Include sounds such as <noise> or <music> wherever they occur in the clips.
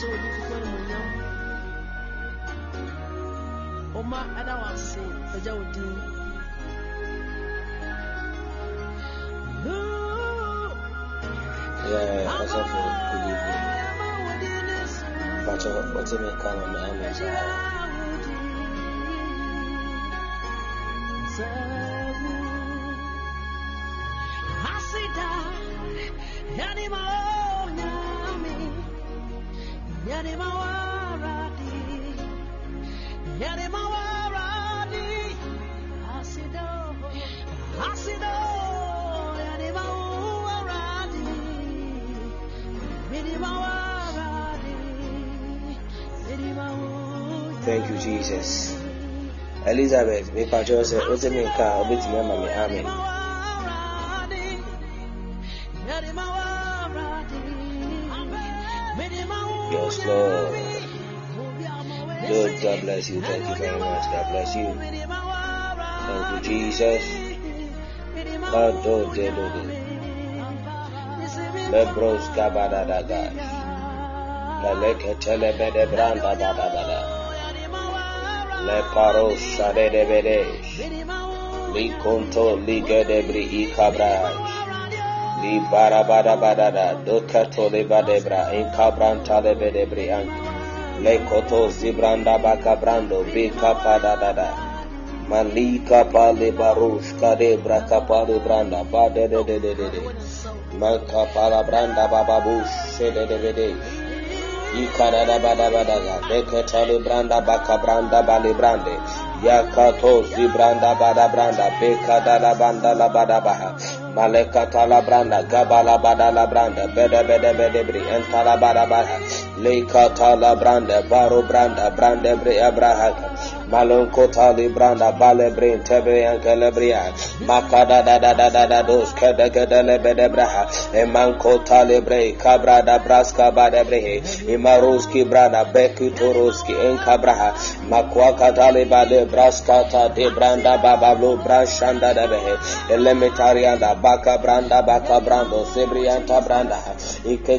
soli kukwere munyo oma ada wase eja odi Yeah, that's all for the evening. But what's in my car on the image? Jesus Elizabeth mepakyɛw sɛ wotemi nka a wobɛtumi ama me amen Yes, Lord. Lord, God bless you. Thank you very much. God bless you. Thank you, Jesus. God, Lord, dear Lord. Lebros Gabada Dagas. Meleke Telebede Branda da, da. Leparo shade de bedesh. Likonto liga de bri ikabra. Li barabada badada dokato leva debra in cabranta leve de brian. Lekoto zibranda bakabrando bika padadada. Malika pale barush kadebra kapale branda badede de de de de. Manka pala branda bababush shede de de de ikararabadabadaya branda bakabranda balebrande yakato zibranda badabranda. Bekadalabandalabadabaha malekatalabranda gabalabadalabranda. Branda entalabadabaha. Branda barobranda brandebri abrahaka malon kota li branda bale brin tebe yankele bria makada da da da da da dos kede kede le bede braha eman kota li bre kabra da braska bade brehe imaroski branda beki toroski enka braha makwa kata li bade braska ta de branda baba lo brashanda da behe elementarianda baka branda baka brando sebrianta branda ike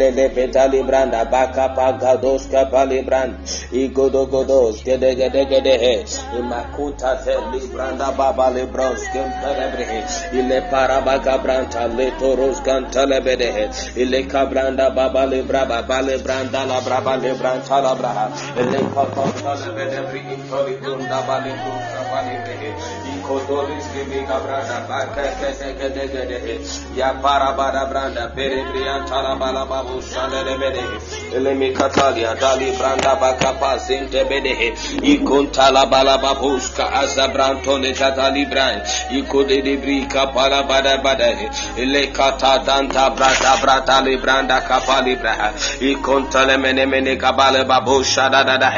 Kelele petali libranda baka paga dos kapali brand. Igodo godos gede gede gede he. Imakuta teli branda baba libros bros kempelebre he. Ile para baka branta le toros kantele bede he. Ile kabranda baba libra baba bale la braba le branta la braha. Ile kapanta le bede bri intoli brunda bale brunda bale bede. kotoris gibi kabranda baka kete kete kete ya para bara branda perebrian tala bala babu şanele bede ele mi katalia dali branda baka pasinte bede ikon tala bala babuska azabrantone katali bran ikode de brika para bara bara ele kata danta brata brata li branda kapali bra ikon tale mene mene kabale babu şada da da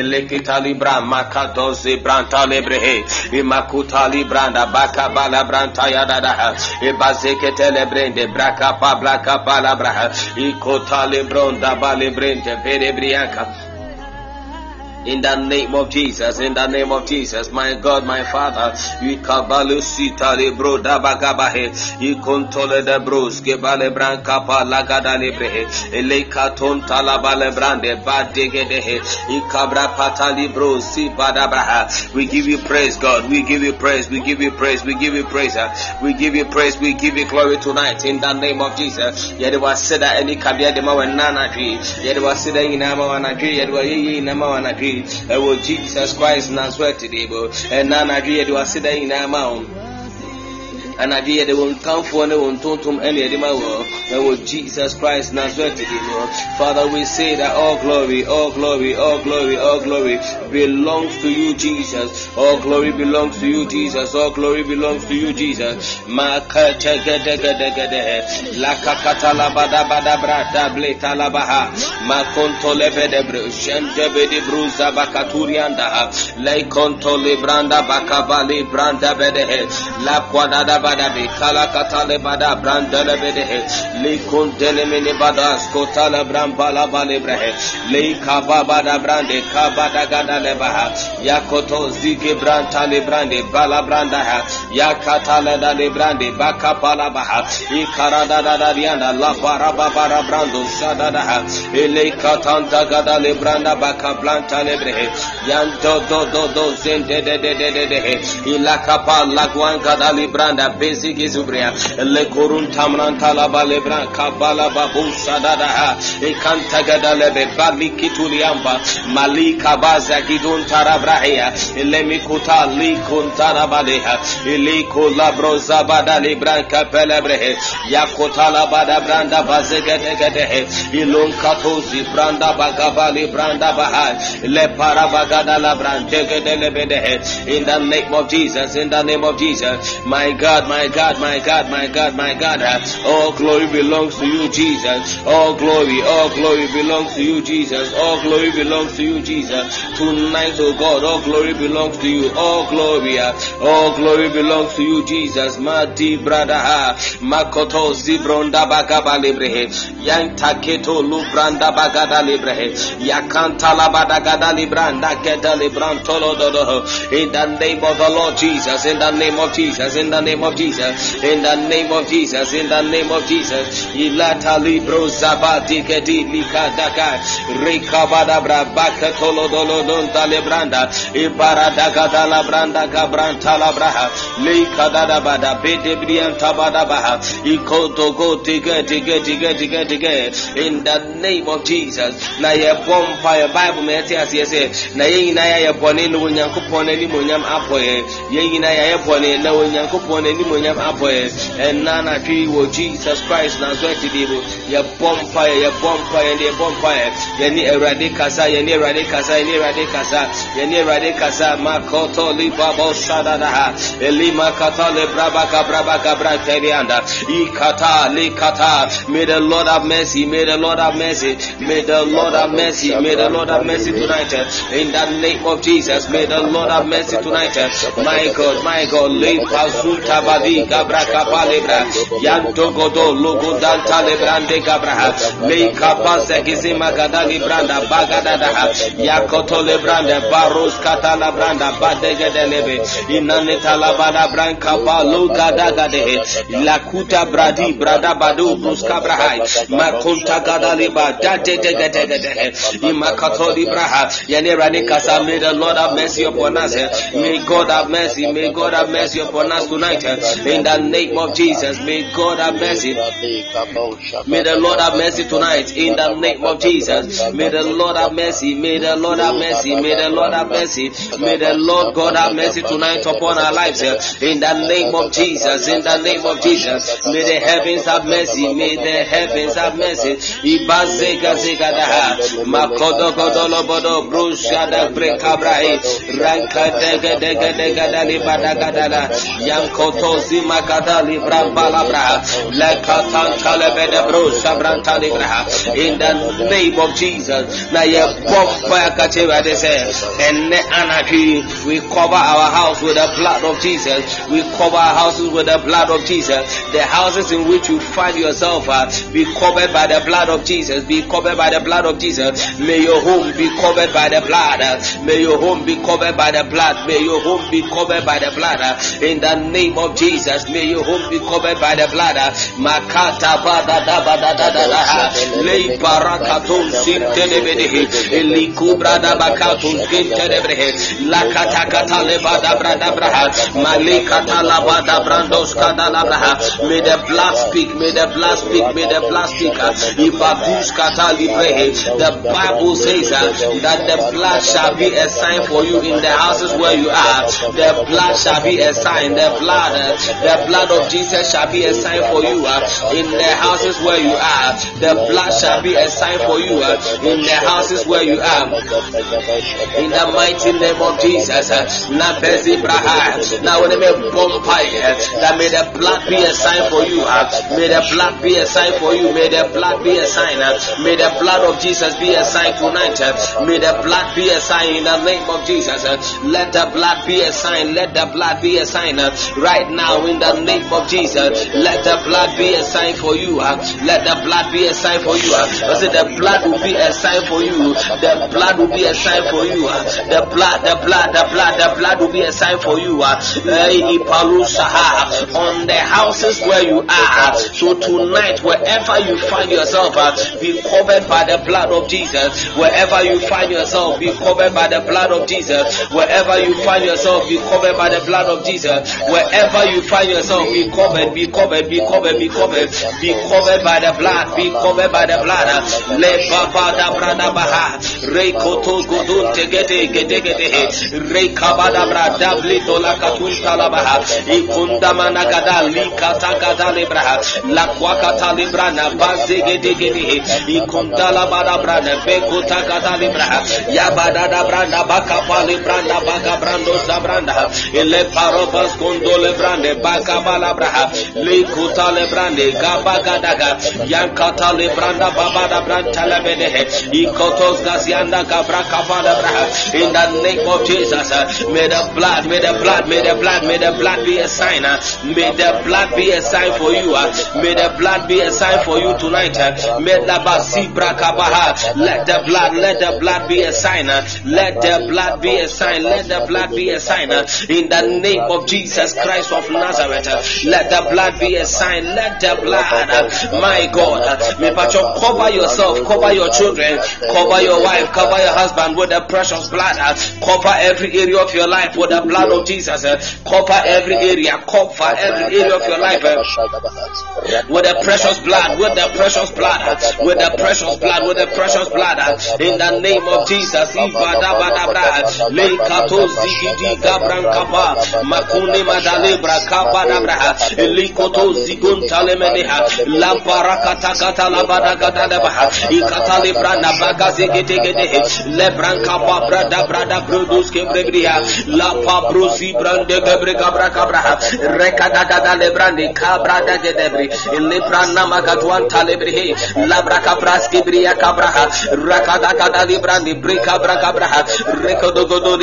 ele kitali bra makadozi branta lebre imakuta li branda baka bala branta ya da. Da ha ibazeke tele braka pa blaka braha. Ikota le bronda bale brende bere brianka in the name of Jesus, in the name of Jesus, my God, my Father, you kabalu sita le bro da bagabahe, you contole de bros, gebale branca pa lagada librehe, ele katon talabale brande, badegedehe, you kabra pata libro, si badabraha. We give you praise, God, we give you praise, we give you praise, we give you praise, we give you praise, we give you glory tonight, in the name of Jesus. Yede wa seda any kabia de ma wa nana dri, yede wa seda ina ma wa na dri, yede wa yi ina ma wa na dri, ɛwɔ jesus christ nazareth de bo ɛna anadwo yɛde waseda nyinaa ma wo anadwo yɛde wɔn nkamfoɔ ne wɔn tontom ɛne yɛde ma wɔ ɛwɔ jesus christ nazareth din father we say that all glory all glory all glory all glory belongs to you jesus. All glory belongs to you jesus. All glory belongs to you jesus. Bruza bakaturianda lekontolebranda bakabale bada be kala katale bada brandele bede he le kondele mene bada skotala bram bala bale brehe le kaba bada brande kaba da gada le baha yakoto zige branta le brande bala branda ha yakatale da le brande baka bala baha ikara da da da dianda la bara bara brando shada da ha ele katanta gada le branda baka blanta le brehe yando do do do zende de de de de de he ilakapa laguanga da le branda basic izubria le korun tamran kabala babu shada da ha ikanta gada malika baza gidun tarabrahia lemikuta likun tarabaleha iliko labroza bada branda ilon katozi branda bagabali branda le labran degedelebedehe in the name of Jesus in the name of Jesus my God my God my God my God my God all glory belongs to you Jesus. All glory all glory belongs to you Jesus. All glory belongs to you Jesus. Tonight oh God all glory belongs to you. All glory uh, all glory belongs to you Jesus. Madi brada uh, makoto zibronda bagaba librehe eh. yantaketo lubranda bagada librehe eh. yakanta labada gada libranda geda librantolo dodo eh. in the name of the Lord Jesus in the name of Jesus in the name of Jesus. In the name of Jesus in the name of Jesus. Ilata libro zabati gedi likadaka rekabada bra bakatolo dolo don talebranda ibarada gada labranda gabranta labraha likadada bada bede brianta bada baha. Ikoto go tige tige tige tige tige. In the name of Jesus. Na ye bompa ye bible me te ase se na ye nyina ye bone no onyankopɔn anim onyam apɔ ye nyina ye na onyankopɔn anim onyam apɔ ye ɛna na twi wɔ Jesus Christ na so ati mu ye ye bompa ye ne ye ye ni awurade kasa ye ni awurade kasa ye ni awurade kasa. Ye ni awurade kasa makoto libabo shadada ha. Elima kata lebraba kabraba kabra terianda ikata likata. May the Lord have mercy may the Lord have mercy. May the Lord have mercy may the Lord have mercy tonight. In the name of Jesus may the Lord have mercy tonight. My God my God le pasunta badi kabra kapalebra yanto godo logo danta lebrande kabra le kapase gizima gada libranda bagada da yakoto lebranda baros kata labranda badegede lebe. Inane talabada branka palo gada gade lakuta bradi brada badu bruska brahai makunta gada liba date de de de de. De imakato libraha yane rani kasa may the Lord have mercy upon us. May God have mercy may God have mercy upon us tonight in the name of Jesus may God have mercy. May the Lord have mercy tonight in the name of Jesus. May the Lord have mercy may the Lord have mercy may the Lord have mercy. May the Lord God have mercy tonight upon our lives in the name of Jesus in the name of Jesus. May the heavens have mercy may the heavens have mercy. Ibazega bodo dala yankoto in the name of Jesus de se enne anaki we cover our house with the blood of Jesus. We cover our houses with the blood of Jesus. The houses in which you find yourself be covered by the blood of Jesus. Be covered by the blood of Jesus. May your home be covered by the blood. May your home be covered by the blood. May your home be covered by the blood. In the name of Jesus may your home be covered by the blood makata bada da bada da da da lei elikubra da bakatun sintenebedehe lakata kata lebada brada braha malikata labada brandos kada labraha may the blood speak may the blood speak may the blood speak the bible says uh, that the blood shall be a sign for you in the houses where you are. The blood shall be a sign the blood the blood of Jesus shall be a sign for you uh, in the houses where you are. The blood shall be a sign for you uh, in the houses where you are. In the mighty name of Jesus. uh. Now when they bonfire, that may the blood be a sign for you. uh, May the blood be a sign for you. May the blood be a sign. uh, May the blood of Jesus be a sign tonight. uh, May the blood be a sign in the name of Jesus. uh, Let the blood be a sign. Let the blood be a sign uh, right now in the name of Jesus. Let the blood be a sign for you. Let the blood be a sign for you. I said the blood will be a sign for you. The blood will be a sign for you. The blood, the blood, the blood, the blood will be a sign for you. On the houses where you are. So tonight, wherever you find yourself, be covered by the blood of Jesus. Wherever you find yourself, be covered by the blood of Jesus. Wherever you find yourself, be covered by the blood of Jesus. Wherever you find yourself, be covered, be covered, be covered, be covered, be covered by the blood, be covered by the blood. Le baba da brada baha, re koto godun tegete gete gete, re kabada brada blito la katun talabaha, ikunda managada li kata gada lebraha, la kwakata librana baze gete gete, ikunda la bada brana bekota gada libraha, yabada da branda baka pali branda baka brando zabranda, ele parobas kondo ikotos gazianda gabra braha, in the name of Jesus, may the blood, may the blood, may the blood, may the blood be a sign, may the blood be a sign for you, may the blood be a sign for you tonight, may the let the blood, let the blood be a sign, let the blood be a sign, let the blood be a sign, in the name of Jesus Christ of Nazareth, uh, let the blood be a sign, let the blood, my God, cover yourself, cover your children, cover your wife, cover your husband with the precious blood, cover every area of your life with the blood of Jesus, cover every area, cover every area of your life with the precious blood, with the precious blood, with the precious blood, with the precious blood, in the name of Jesus. Makune madalebra kabadabra, likoto zigun talemeneha, la barakata kata la badagata debaha, ikata lebra na baga zegete gede, lebran kapa brada brada produce kebrebria, la pa brusi brande gebre gabra kabra, rekada gada lebrande kabra da gedebri, lebra na magatuan talebre, labra kabras kibria kabra, rakada gada librande breka bra kabra, rekodo godo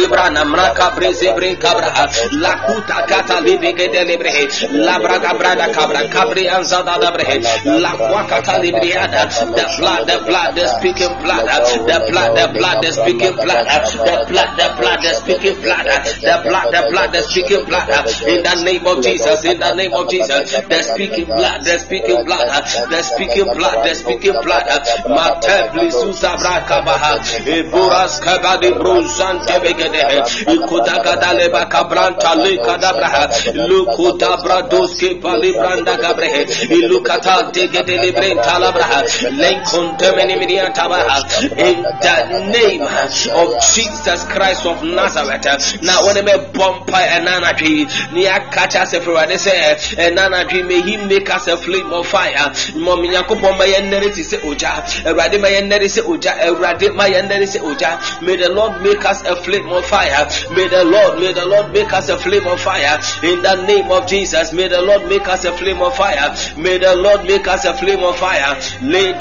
mraka breze bre kabra, la kuta kata libege de lebre, labra kabra da kabra kabri anzada da bre, la kwakata libriada, the blood, the blood, the speaking blood, the blood, the blood, the speaking blood, the blood, the blood, the speaking blood, the blood, the blood, the speaking blood, in the name of Jesus, in the name of Jesus, the speaking blood, the speaking blood, the speaking blood, the speaking blood, Matebli Susabra Kabaha, Eburas Kabadi Bruzante Begede, Ikudagada Leba Kabranta Lekadabraha, Lukudabra Doske Palibranda Gabrehe, Ilukata Degede Librenta Labraha, Lenkontemeni Midian Tabaha, in the name of Jesus Christ of Nazareth. Now, when I bump and anarchy, near catch us everywhere, they say, and anarchy may he make us a flame of fire. Mommy Yakupon by energy say Oja, Radi my energy say Oja, Radi my energy say Oja. May the Lord make us a flame of fire. May the Lord, may the Lord make us a flame of fire. In the name of Jesus, may the Lord make us a flame of fire. May the Lord make us a flame of fire. May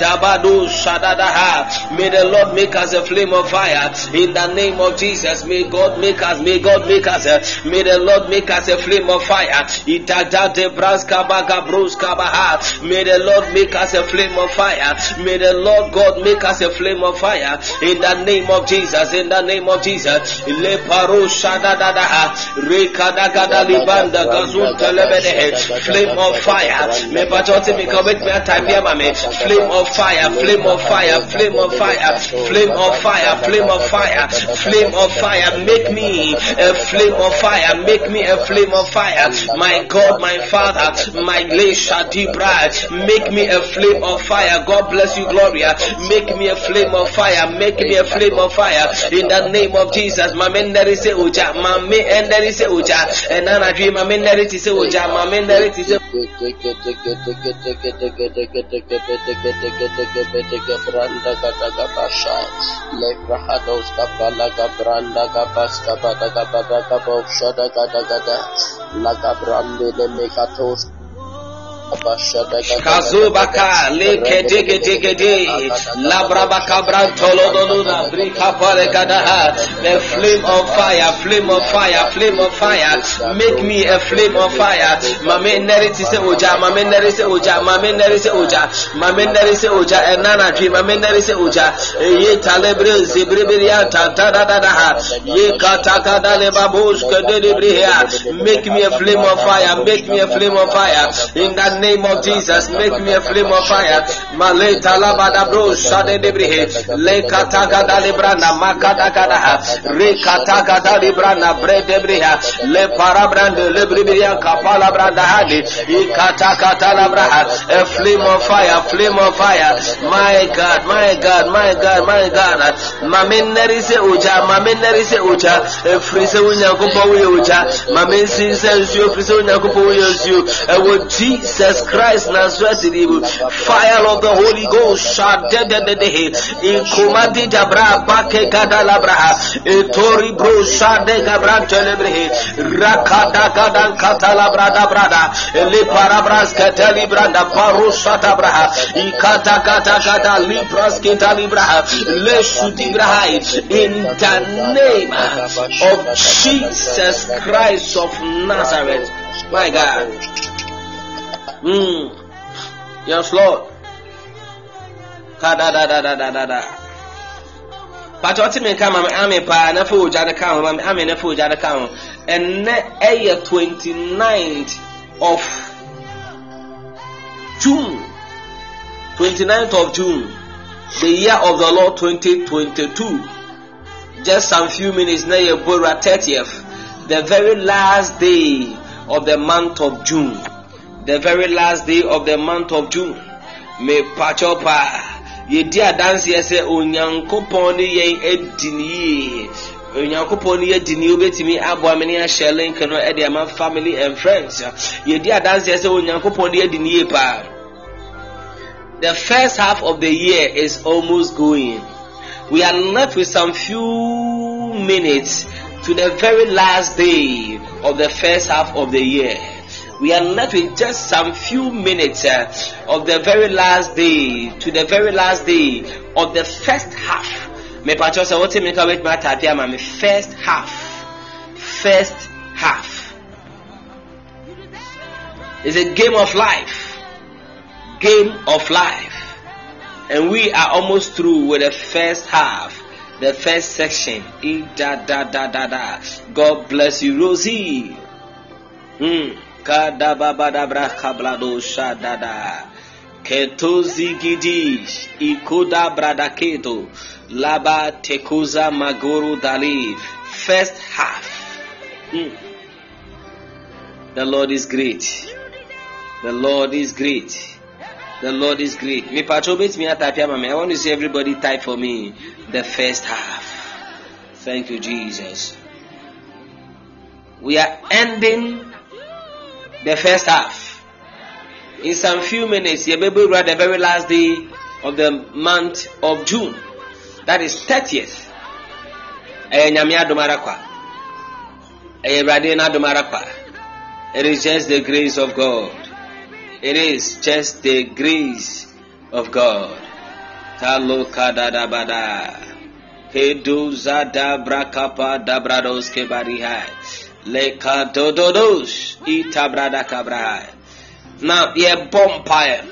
the Lord make us a flame of fire. In the name of Jesus, may God make us, may God make us, uh, may the Lord make us a flame of fire. May the Lord make us a flame of fire. May the Lord God make us a flame of fire. In the name of Jesus, in the name of Jesus. Le paro shadadaha. Rekadagada libanda gazun telebedehe. Flame of fire. Me pachoti mi commit me time here, mame. Flame of fire, flame of fire, flame of fire, flame of fire, flame of fire, flame of fire. Make me a flame of fire. Make me a flame of fire. My God, my Father, my Lesha bride. Make me a flame of fire. God bless you, Gloria. Make me a flame of fire. Make me a flame of fire. In the name of Jesus. Mame nderi se uja. Mame nderi se uja. And then I dream mame Mame nari ti se oja. Mame nari ti se. Branda gada basha, lebrahados kapala gabranda gabas kabada gabada gabo shada gada gada, la gabrande le mekatos Kazubaka leke teke teke te labraba kabran tolodoluna brika pare kadaha the flame of fire flame of fire flame of fire. Make me a flame of fire. Mame neri se oja mame neri se oja mame neri se oja. Mame neri se oja enana dwi mame neri se oja. Ye talebre zebre ya ta ta da da da ha. Ye kata kada le babush kede debre ya make me a flame of fire make me a flame of fire. In that name of Jesus, make me a flame of fire. Male talabada bro shade debrihe. Le kataga da librana makada gada. Re kataga da librana bre debriha. Le parabrande le bribiya kapala branda hadi. I kataka talabraha. A flame of fire, flame of fire. My God, my God, my God, my God. Mamin nerise uja, mamin nerise uja. Frise unyakupo uye uja. Mamin sinse usiyo, frise unyakupo uye usiyo. Ewo Jesus Christ. Christ Nazareth, fire of the Holy Ghost, in Kumati Jabra, Bake Gadalabra, Etori Bro, Shade Gabran Telebre, Rakada Gadan Katalabra Brada, Ele Parabras Katali Branda, Parushata Braha, Ikata Kata Kata Libras Kitalibra, Le Shutibrahai, in the name of Jesus Christ of Nazareth. My God. Mm. Yes, Lord. Ka da da da da da da da. Pàtó ọtí mi ká mami àmì pa n'afọ òjá de ká ho mami àmì n'afọ òjá de ká ho ẹnẹ ẹyẹ twenty ninth of June twenty ninth of June the year of the Lord twenty twenty two just some few minutes na yẹ bora thirtieth the very last day of the month of June the very last day of the month of June. Me pacho pa yedi adanseɛ sɛ onyankopɔn ne yɛn adi ne yie onyankopɔn ne yɛdi ne wobɛtumi aboa me ne ahyɛ link no ɛde ama family and friends. Yɛdi adanseɛ sɛ onyankopɔn ne yɛdi ne yie paa the first half of the year is almost going. We are left with some few minutes to the very last day of the first half of the year we are left with just some few minutes uh, of the very last day to the very last day of the first half. Me patcho say what me ka wait my type ama first half. First half. It's a game of life. Game of life. And we are almost through with the first half. The first section. E da da da da da. God bless you, Rosie. Hmm. Kadababadabra kablado shadada. Ketozi gidish. Ikoda bradaketo. Laba tekuza magoro dali. First half. Mm. The Lord is great. The Lord is great. The Lord is great. Me patro bit me atapia mama. I want to see everybody type for me the first half. Thank you, Jesus. We are ending the first half. In some few minutes, you will read the very last day of the month of June. That is 30th. It is just the grace of God. It is just the grace of God. Talo kadadabada. Kedu zada brakapa dabrados kebarihai. Leka dododos itabrada kabrahai. Now, ye bompire.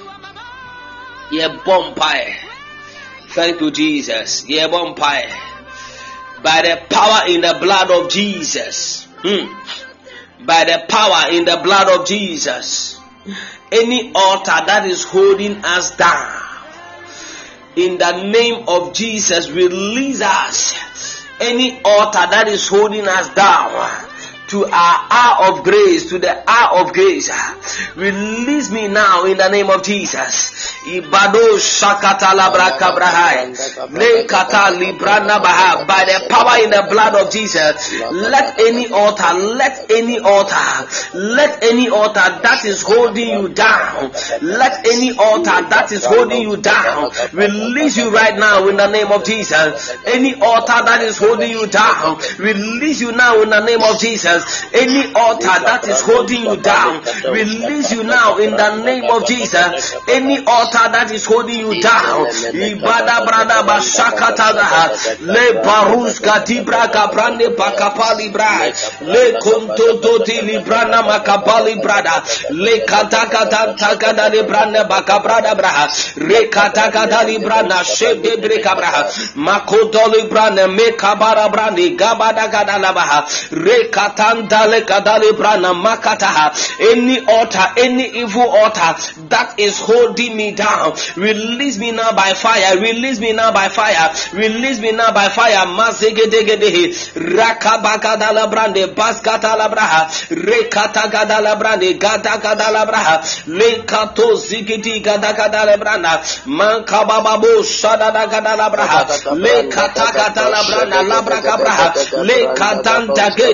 Ye bompire. Thank you, Jesus. Ye bompire. By the power in the blood of Jesus. Hmm. By the power in the blood of Jesus. Any altar that is holding us down. In the name of Jesus, release us. Any altar that is holding us down to our hour of grace, to the hour of grace. Release me now in the name of Jesus. Ibado shakata labra kabrahai. By the power in the blood of Jesus, let any altar, let any altar, let any altar that is holding you down, let any altar that is holding you down, release you right now in the name of Jesus. Any altar that is holding you down, release you now in the name of Jesus. Any altar that is holding you down, release you now in the name of Jesus. Any altar that is holding you down, ibada brada le barus katibra kaprande bakapali bra le kontototi librana makapali brada le katakata takada librana bakabrada bra re katakata librana shede breka bra makoto librana me kabara brandi gabada gada labaha re katanda le kadali brana makataha any altar any evil altar that is holding me down release me now by fire release me now by fire release me now by fire. Mazegedegedehe rakabakadala brande baskatala braha rekatagadala brande braha lekato zigidi mankabababo shadadagadala braha lekatakadala branda labraka braha lekatandage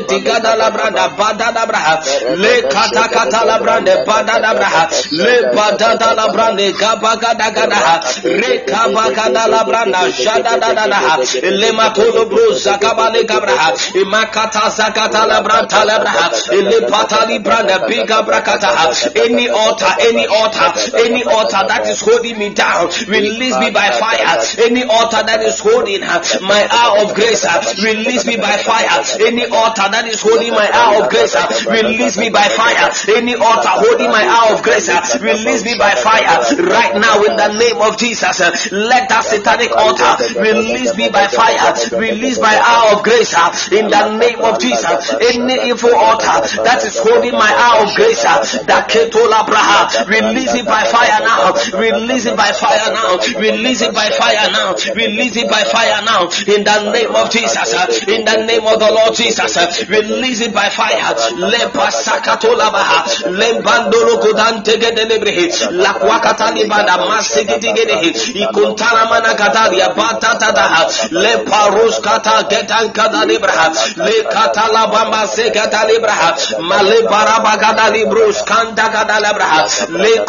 digadala branda badada braha lekatakatala brande badada braha le badada brande gabagadagadaha rekabakadala branda shadadadadaha lematolo bro zakabale gabraha imakata zakata labranta labraha ilepatali branda biga brakataha any altar any altar any altar that is holding me down release me by fire. Any altar that is holding uh, my hour of grace uh, release me by fire. Any altar that is holding my hour of grace release me by fire. Any altar holding my hour of grace release me by fire right now in the name of Jesus. Let that satanic altar release me by fire. Release by hour of grace in the name of Jesus. Any evil altar that is holding my hour of grace that ketola braha release it by fire now. Release it by fire now. Release it by fire now. Release it by fire now. In the name of Jesus. In the name of the Lord Jesus. Release it by fire. Lepa sakatola baha lembandolo kodante gedelebre la kwakata libanda. Masegidigedehe ikuntana mana katalia batatata. Le parus kata getan kada libraha le kata la bamba se kata libraha male baraba kada librus kanda kada libraha le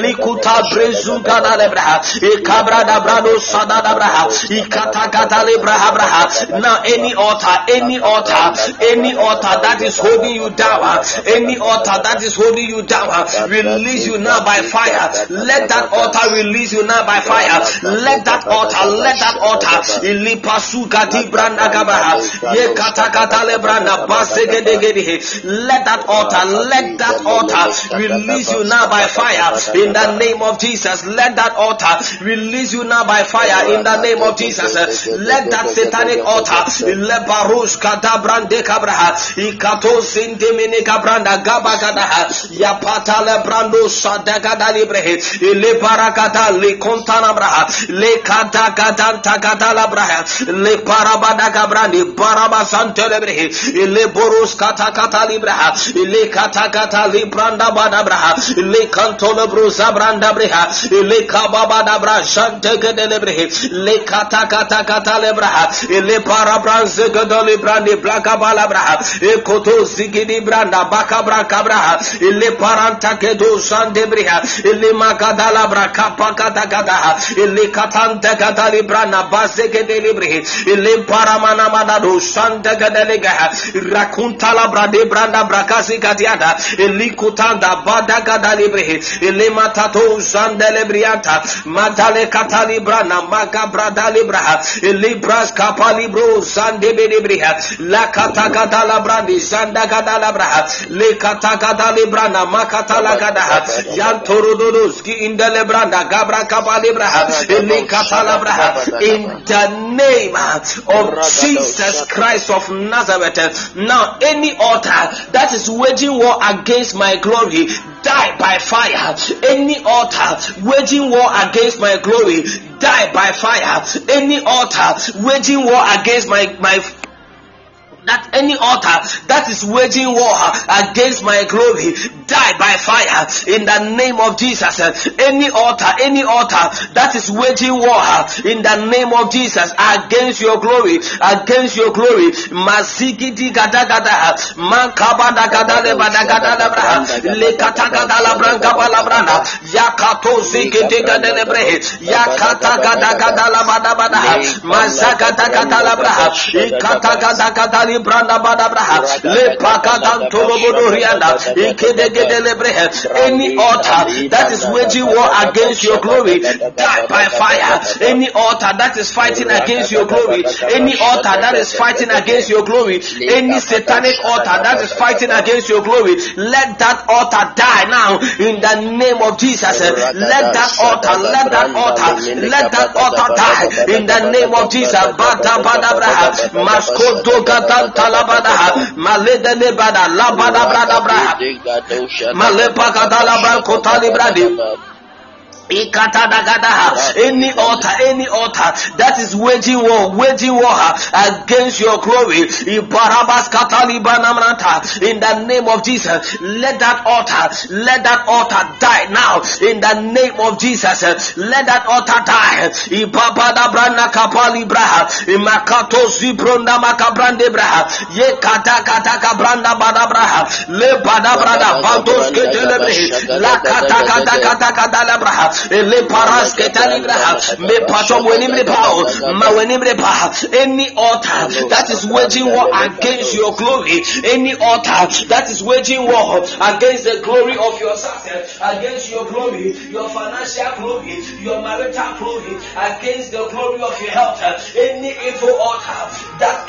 kata kata likuta brezu kada libraha e kabra da brado sada libraha ikata kada libraha braha now any altar any altar any altar that is holding you down any altar that is holding you down release you now by fire let that altar release you now by fire let that altar let that altar ilipasuka dibranda gabaha ye kata kata lebranda basegedegede let that altar let that altar release you now by fire in the name of Jesus. Let that altar release you now by fire in the name of Jesus. Let that satanic altar lebarush kadabrande kabraha lebrusa branda breha le kababa da bra shante gede lebrehe le kata kata kata lebraha le parabranze gede librandi blaka bala braha e koto zigidi branda baka braka braha le paranta kedo shande breha le makadala braka pakata kata le katanta kata librana base gede librehe le paramana madado shante gede lega rakunta la brade branda brakasi katiada le kutanda bada gada librehe le matato shande lebrianta matale kata librana maka brada libraha le bras kapali bro shande bede breha la kata kata la brandi shanda gada la braha le kata kata librana makata la gada yantoro dodos ki indele branda gabra kapali braha le kata la braha in the name of Jesus Christ of Nazareth. Now any altar that is waging war against my glory die by fire. Any altar waging war against my glory, die by fire. Any altar waging war against my my that any altar that is waging war against my glory die by fire in the name of Jesus. Any altar, any altar that is waging war in the name of Jesus against your glory, against your glory. Masikiti gada gada mankabada gada lebada gada lebra lekata gada labranka balabranda yakato zikiti gada lebre yakata gada gada labada bada mazagata gada labra ikata gada gada libranda badabraha le pakadan tolobodo rianda. Ikedegede lebrehe any altar that is waging war against your glory die by fire. Any altar that is fighting against your glory any altar that is fighting against your glory any satanic altar that is fighting against your glory let that altar die now in the name of Jesus. Let that altar let that altar let that altar die in the name of Jesus. Bada badabraha maskodo gadan Antalabadaha, Maleda any altar, any altar that is waging war, waging war against your glory. In the name of Jesus, let that altar, let that altar die now. In the name of Jesus, let that altar die. Ye kata kata kabranda bada braha, le bada brada, bandos ketelebre, la kata kata kata kata braha any altar that is waging war against your glory any altar that is waging war against the glory of your success against your glory your financial glory your marital glory against the glory of your health any evil altar that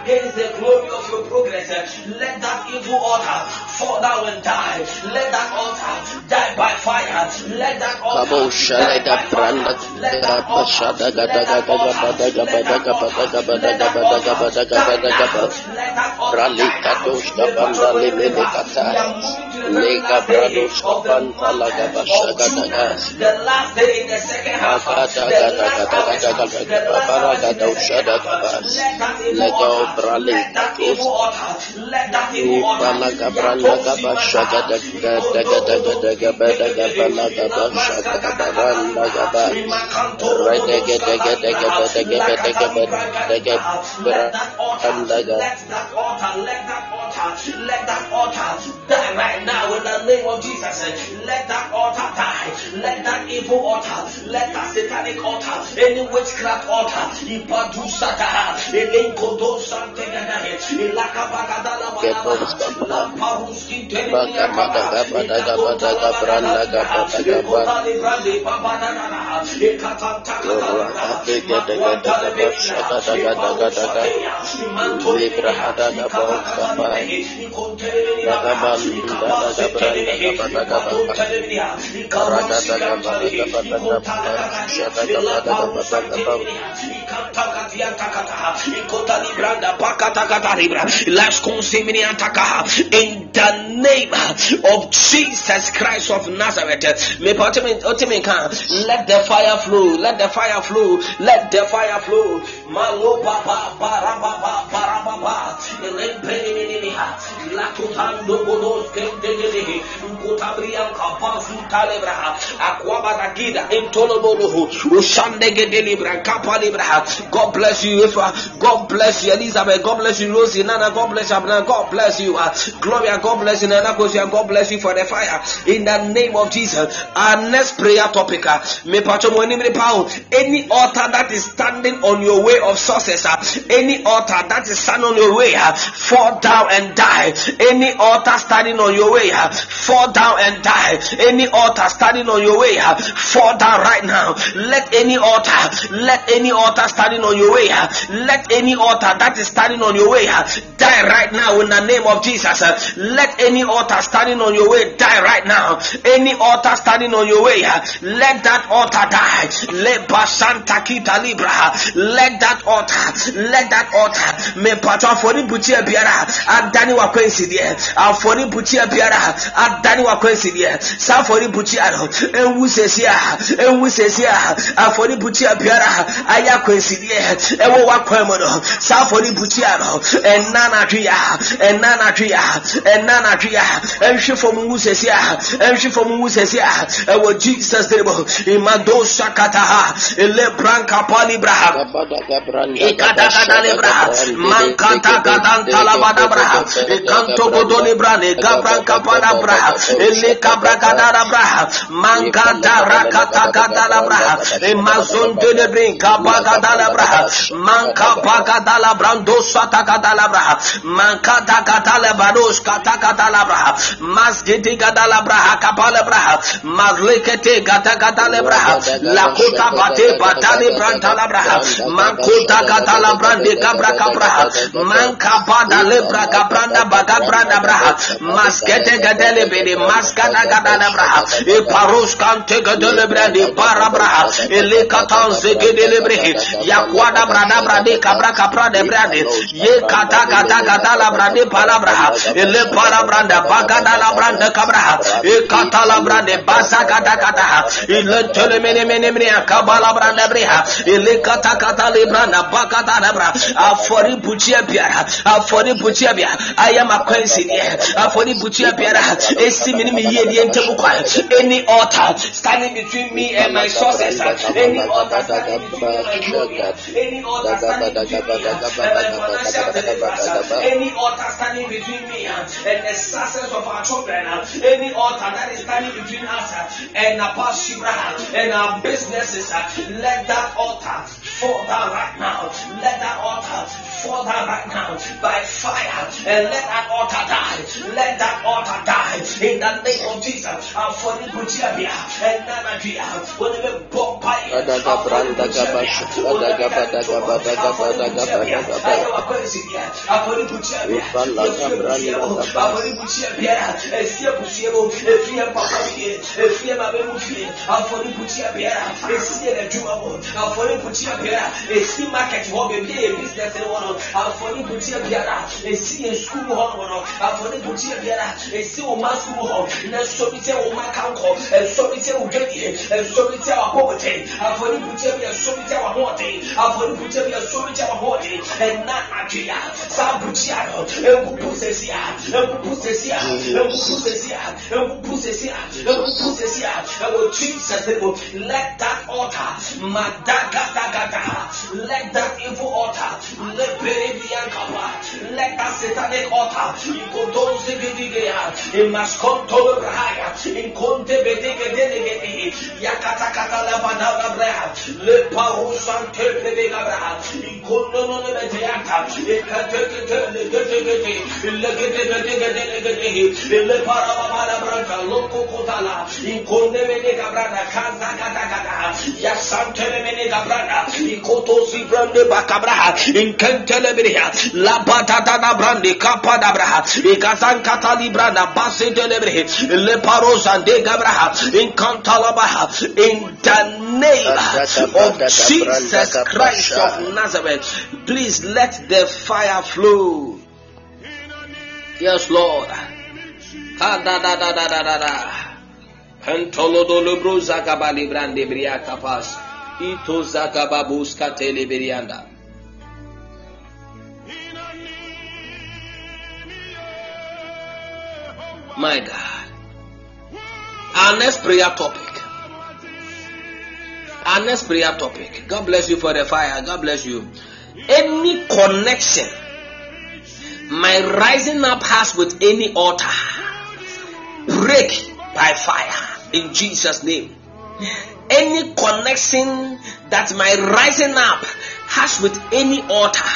against the glory of your progress. Let that evil altar fall down and die. Let that altar die by fire. Let that altar Kabo shalai da branda da pashada gada gada gada gada gada gada let that altar, let that let that altar, let that altar die right now in the name of Jesus. Let that altar die. Let that evil altar, let that satanic altar, any witchcraft altar, Ipadu Sataha, Elenkodo Santegadahe, Ilakabagadala Lamparuski Baka baka gaba daga bada gaba branda gaba daga ba Ate gede in the name of Jesus Christ of Nazareth, let the fire flow, let the fire flow, let the fire flow. Malobaba, barababa, barababa, elempeni, latutan, dobodos, kende, God bless you Efa God bless you Elizabeth. God bless you Rosie Nana God bless you God bless you uh, Gloria. God bless you Nana Kosia. God bless you for the fire. In the name of Jesus. Our next prayer topic uh, me pacho mo ni mre any altar that is standing on your way of success uh, any altar that is standing on your way fall down and die. Any altar standing on your way uh, fall down and die any altar standing on your way uh, fall down right now. Let any altar, let any altar standing on your way, uh, let any altar that is standing on your way die right now in the name of Jesus. Let any altar standing on your way die right now. Any altar standing on your way, let that altar die. Let that altar, let that altar. Me pato afori butia biara. Adani wa kwensi die. Afori butia biara. Adani wa kwensi die. Sa afori butia no. Enwu sesia. Enwu sesia. Afori butia biara. Aya kwensi die. Ewo wa kwemo no. Sa afori butia no. Enana tria. Enana tria. Enana tria. Enhwe fom wu sesia. Enhwe fom wu sesia. Ewo Jesus name. Imado shakataha. Ele branca palibraha. Ikadakadalebra, mankata kadanta labadabra, ikanto godolebra, ne gabra kapadabra, ele kabra kadalabra, mankata rakata kadalabra, emazon delebrin kapagadalabra, manka pagadalabra, dosata kadalabra, mankata kadalabados kata kadalabra, masgiti kadalabra, kapalabra, mazlekete gata kadalabra, lakota bate batali brantalabra, mankota katala brande kabra kabra manka bada lebra kabranda baga branda braha maskete gadele bede maskana gadana braha. E paros kante gadele brande bara braha. E le katan zegedele brehe. Yakwada brada brade kabra kapra de brande ye kata kata kata la brande pala braha. E le para branda baga la branda kabra. E kata la brande basa kata kata. E le tele mene mene mene kabala branda breha. E le kata kata le branda bakata na bra. Afori buchia biara afori buchia bia. Ayam akwansi ne afori buchia any altar standing between me and my sources any altar standing between my glory any altar standing between me and my financial any altar standing between me and the success of our children any altar that is standing between us and our and our businesses let that altar fall down right now let that altar fall down right now by fire and let that altar die. Let that altar die in the name of Jesus. And for the Bujiabia and Nanadia, when we bomb by esi market hɔ beebi yɛ business wɔ no afɔni butia biara esi yɛ school hɔ no no afɔni butia biara esi wɔn school hɔ na nsɔmi tɛ wɔn ma kankɔ nsɔmi tɛ wɔn dwadie nsɔmi tɛ wɔn akɔbɔtɛ afɔni butia bi nsɔmi tɛ wɔn ahoɔden afɔni butia bi nsɔmi tɛ wɔn ahoɔden ɛna adwea saa butia no nkupu sɛsi a nkupu sɛsi a nkupu sɛsi a nkupu sɛsi a nkupu sɛsi a ɛwɔ jesus name let that altar madagadagada let that evil altar let Peribiankapa, let that satanic altar in Kodonze Bidigea, in Maskonto Brahaya, in Conte Bediga Delegate, Yakata Catalabana Braha, Le Parusan Tepega Braha, in Kondono Beteata, in Katekate, in Legate Delegate, in Le Parabala Branca, Loco Kotala, in Conde Bedega Brada, Kaza Gata, Yasantele Menega Brada, in Koto Sibrande Bacabraha, in Kentelebriha, La Patata Brande, Capada Braha, Ikazan In in the name of Jesus Christ of Nazareth. Please let the fire flow. Yes, Lord. Da da da da da da da. My God. Our next prayer topic. Our next prayer topic. God bless you for the fire. God bless you. Any connection my rising up has with any altar, break by fire in Jesus' name. Any connection that my rising up has with any altar,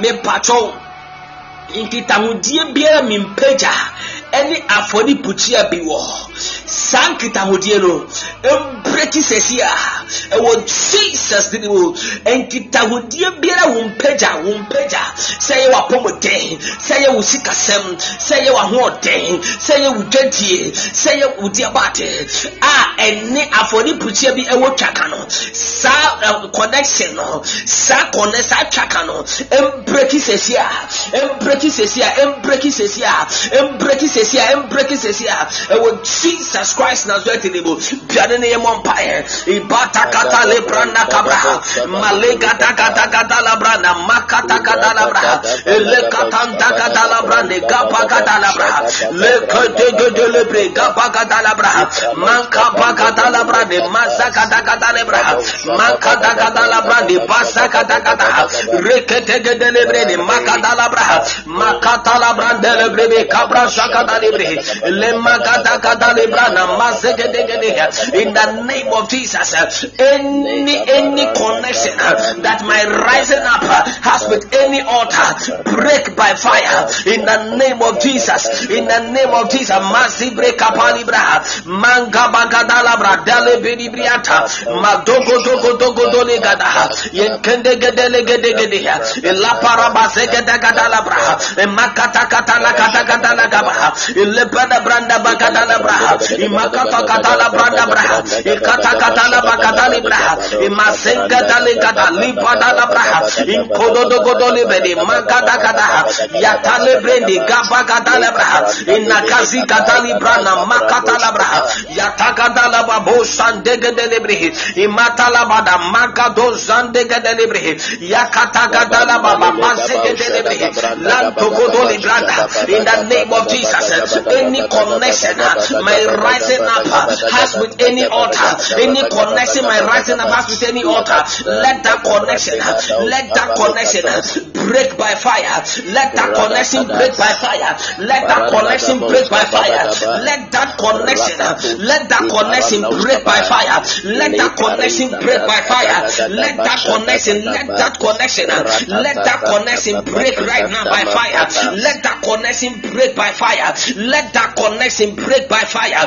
me patron, nkitahodie biara mi mpagya ɛne afɔrebukyia bi wɔ saa nkitahodie no mbreki sɛsi a ɛwɔ jesus din mu nkitahodie biara wo mpagya wo mpagya sɛ ɛyɛ w'apɔmuden sɛ ɛyɛ wo sikasɛm sɛ ɛyɛ w'ahoɔden sɛ ɛyɛ wo dwadie sɛ ɛyɛ wo diabaate a ɛne afɔrepukyia bi ɛwɔ twaka no saa connection no saa kɔnɛ saa twaka no mbreki sɛsi a mbreki sɛsi a mbreki sɛsi a mbreki sɛsi a mbreki sɛsi a ɛwɔ jesus Jesus Christ Nazareth ni mu biane ne yɛmɔ mpaeɛ ibata kata lebrana kabra malega da kata kata labra makata kata labra ele kata da kata labra kapa kata labra le kete de lebre kapa kata labra manka pa kata labra ne masa kata kata lebra kata labra ne kata kata rekete lebre ne makata labra makata labra ne lebre kabra sakata lebre le makata kata lebra in the name of Jesus. Any any connection that my rising up has with any altar, break by fire in the name of Jesus. In the name of Jesus, Masibre braha, Manga Bagadalabra, Dale Benibriata, Madogo Dogo Dogo Dolegada, Yenkende Gedele Gedegedea, Laparaba Zegedagadalabra, Makata Katala Katagadalagaba, Lepana Branda Bagadalabra, imakata katala branda braha ikata katala bakatali braha imasenga dali kata lipa dala braha inkododo godoli bedi makata kata yatale brendi gaba katala braha In inakazi katali brana makata la braha yataka dala babo sandege delibri imata la bada makado sandege delibri yakata katala baba masege delibri lanto godoli branda in the name of Jesus any connection my rising up has with any altar any connection my rising up has with any altar let that connection let that connection break by fire let that connection break by fire let that connection break by fire let that connection let that connection break by fire let that connection break by fire let that connection let that connection let that connection break right now by fire let that connection break by fire let that connection break by fire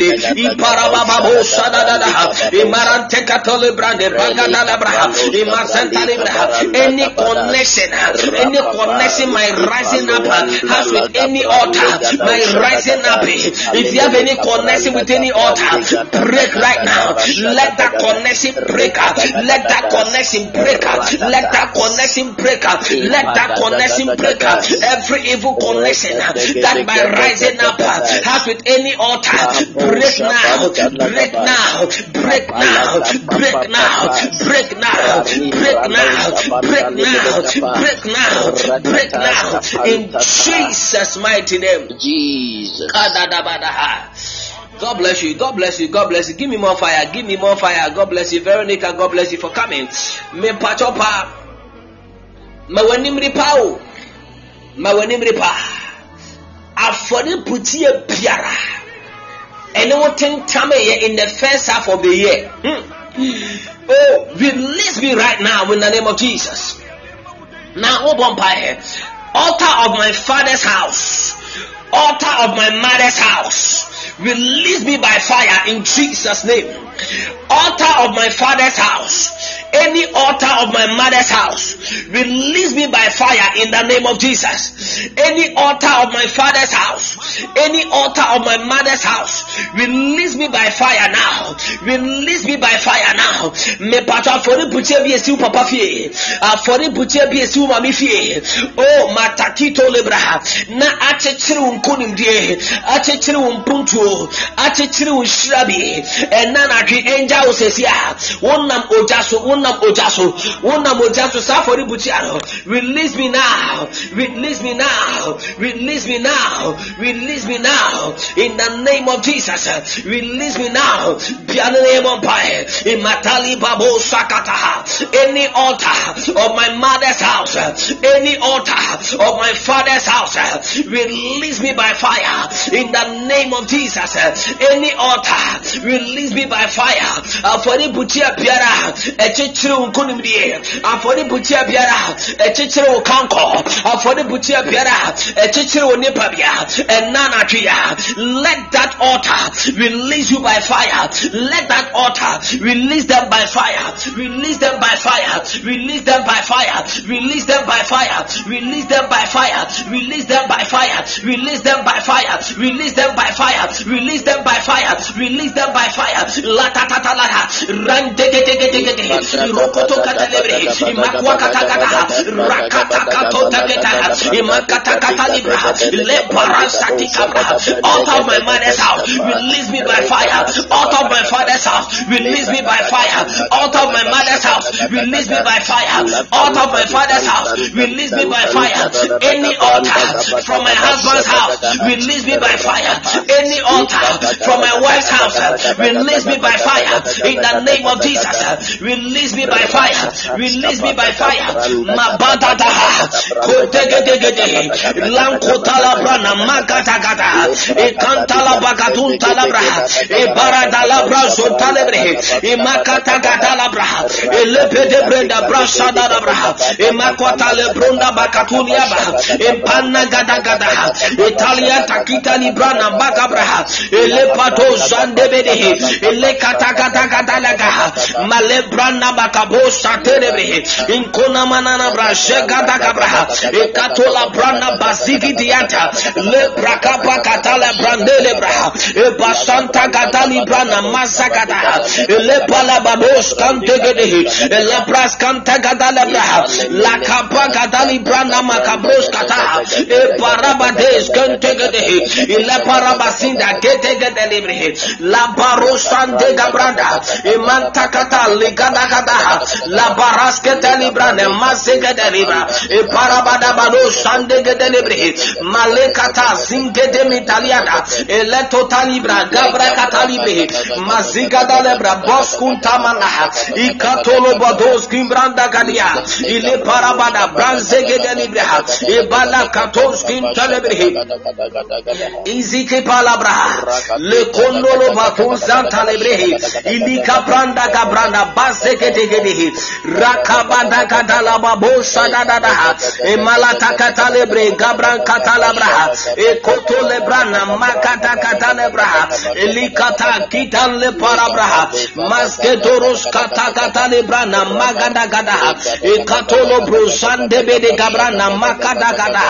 iparaba babo sada da imarante kata lebrande bagada lebra imasenta lebra any connection any connection my rising up has with any altar my rising up. If you have any connection with any altar break right now. Let that connection break up. Let that connection break up. Let that connection break let that connection break every evil connection that my rising up has with any altar break now break now break now break now break now break now break now break now break now in Jesus mighty name Jesus. God bless you. God bless you. God bless you. Give me more fire. Give me more fire. God bless you. Veronica, God bless you for coming. Me pachopa. Ma wanim ripa o. Ma wanim ripa. Afɔre putie biara. Ɛne wo yɛ in the first half of the year. Hmm. Oh, release me right now in the name of Jesus. Now, open fire. Altar of my father's house. Altar of my mother's house. Release me by fire in Jesus' name. Altar of my father's house. Any altar of my mother's house. Release me by fire in the name of Jesus. Any altar of my father's house. Any altar of my mother's house. Release me by fire now. Release me by fire now. Me pato afori putie bi esi wo papa fie. Afori putie bi esi wo mami fie. Oh matakito lebra. Na akyekyere wo nkonimdie. Akyekyere mpuntuo. Akyekyere wo hyirabi. Ɛna natwe ɛngya wo sesi a. Wonam ogya so. Wonam ogya so. Wonam ogya so. Saa afori putie no. Release me now. Release me now. Release me now. Release me now. In the name of Jesus. Release me now. Imatali Babo Sakataha. Any altar of my mother's house, any altar of my father's house, release me by fire in the name of Jesus. Any altar, release me by fire. Afɔri butia biara, ɛkyekyere wo nkonimdie. Afɔri butia biara, ɛkyekyere wo kanko. Afɔri butia biara, ɛkyekyere wo nipa bia. Ɛna anatwea. Let that altar release you by fire. Let that altar release them by fire. Release them by fire. Release them by fire. Release them by fire. Release them by fire. Release them by fire. Release them by fire. Release them by fire. Release them by fire. Release them by fire. La ta ta ta la ha. Ran de de de de de de. Rokoto kata lebre. Imakwa kata kata. Rakata kato ta kata. Imakata kata libra. Le parasati kabra. Out of my mother's house. Release me by fire. Out of my father's house. Release me by fire. Out of my mother's house. Release me by fire. Out of my father's house. Release me by fire. Any altar from my husband's house. Release me by fire. Any altar, from my wife's house. Release me by fire in the name of Jesus. Release me by fire. Release me by fire. Mabadadaha. Kotegedegede. Lankotalabrana magatagata. Ekantalabakatun talabraha. Ebaradalabra sotalebre. Emakatagatalabra. Elepedebrenda brasadalabra. Emakotalebrunda bakatuniaba. Empanagada gada. Italia takita librana bagabraha. Laga, Elepato Zandebedehe, Elekatakatakatalaga, Malebrana Bakabo Saterebehe, Inkona Manana Brashegata Cabraha, Ekatola Brana Basiki Diata, Lebrakapa Katala Brandelebra, Ebasanta librana Brana Masakata, Elepala Babos Kantegedehe, Elabras Kantakatalabra, Lakapa Katali Brana Macabros Kata, Eparabades Kantegedehe, Ilaparabasinda rakete gede libre la barosante gabranda imanta kata ligada gada, la baras kete libra ne mazege de libra e parabada bado sande gede libre malekata zingede mitaliada e leto talibra gabra kata libre maziga da libra boskunta manaha ikatolo bados kimbranda galia ile parabada branzege de libra e bala katos kim talebre izike palabra lekondolo makunzanta lebrehi ilika branda ka branda base kete gedehi rakabanda katala babosha dadada e malata katale bre gabran katala braha e koto lebrana makata katale braha elikata kitan le para braha maske toros kata katale brana magada gada e katolo brosande bede gabrana makada gada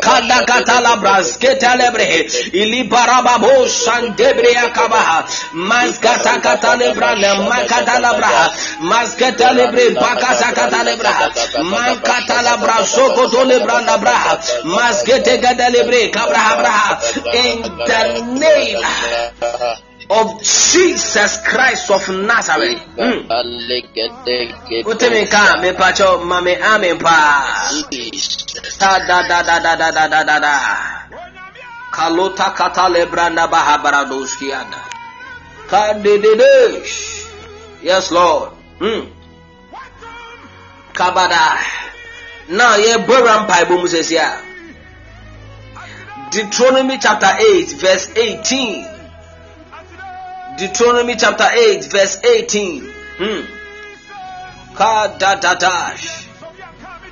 kada katala braske telebre ili parababo sandebre akabaha. Maskata katalebrana makadalabra. Masketalebre bakasa katalebra. Mankatalabra sokoto lebrana bra. Maskete gadalebre kabra bra. In the name of Jesus Christ of Nazareth. Mm. Utemi ka me pacho mame amen pa. Da da da da da da da da da da. Kalota kata lebranda baha baradoski anda. Kadededesh. Yes, Lord. Mm. Kabada. Now, yeah, Boram Bible Moses here. Deuteronomy chapter 8, verse 18. Deuteronomy chapter 8, verse 18. Hmm. Kadadadash.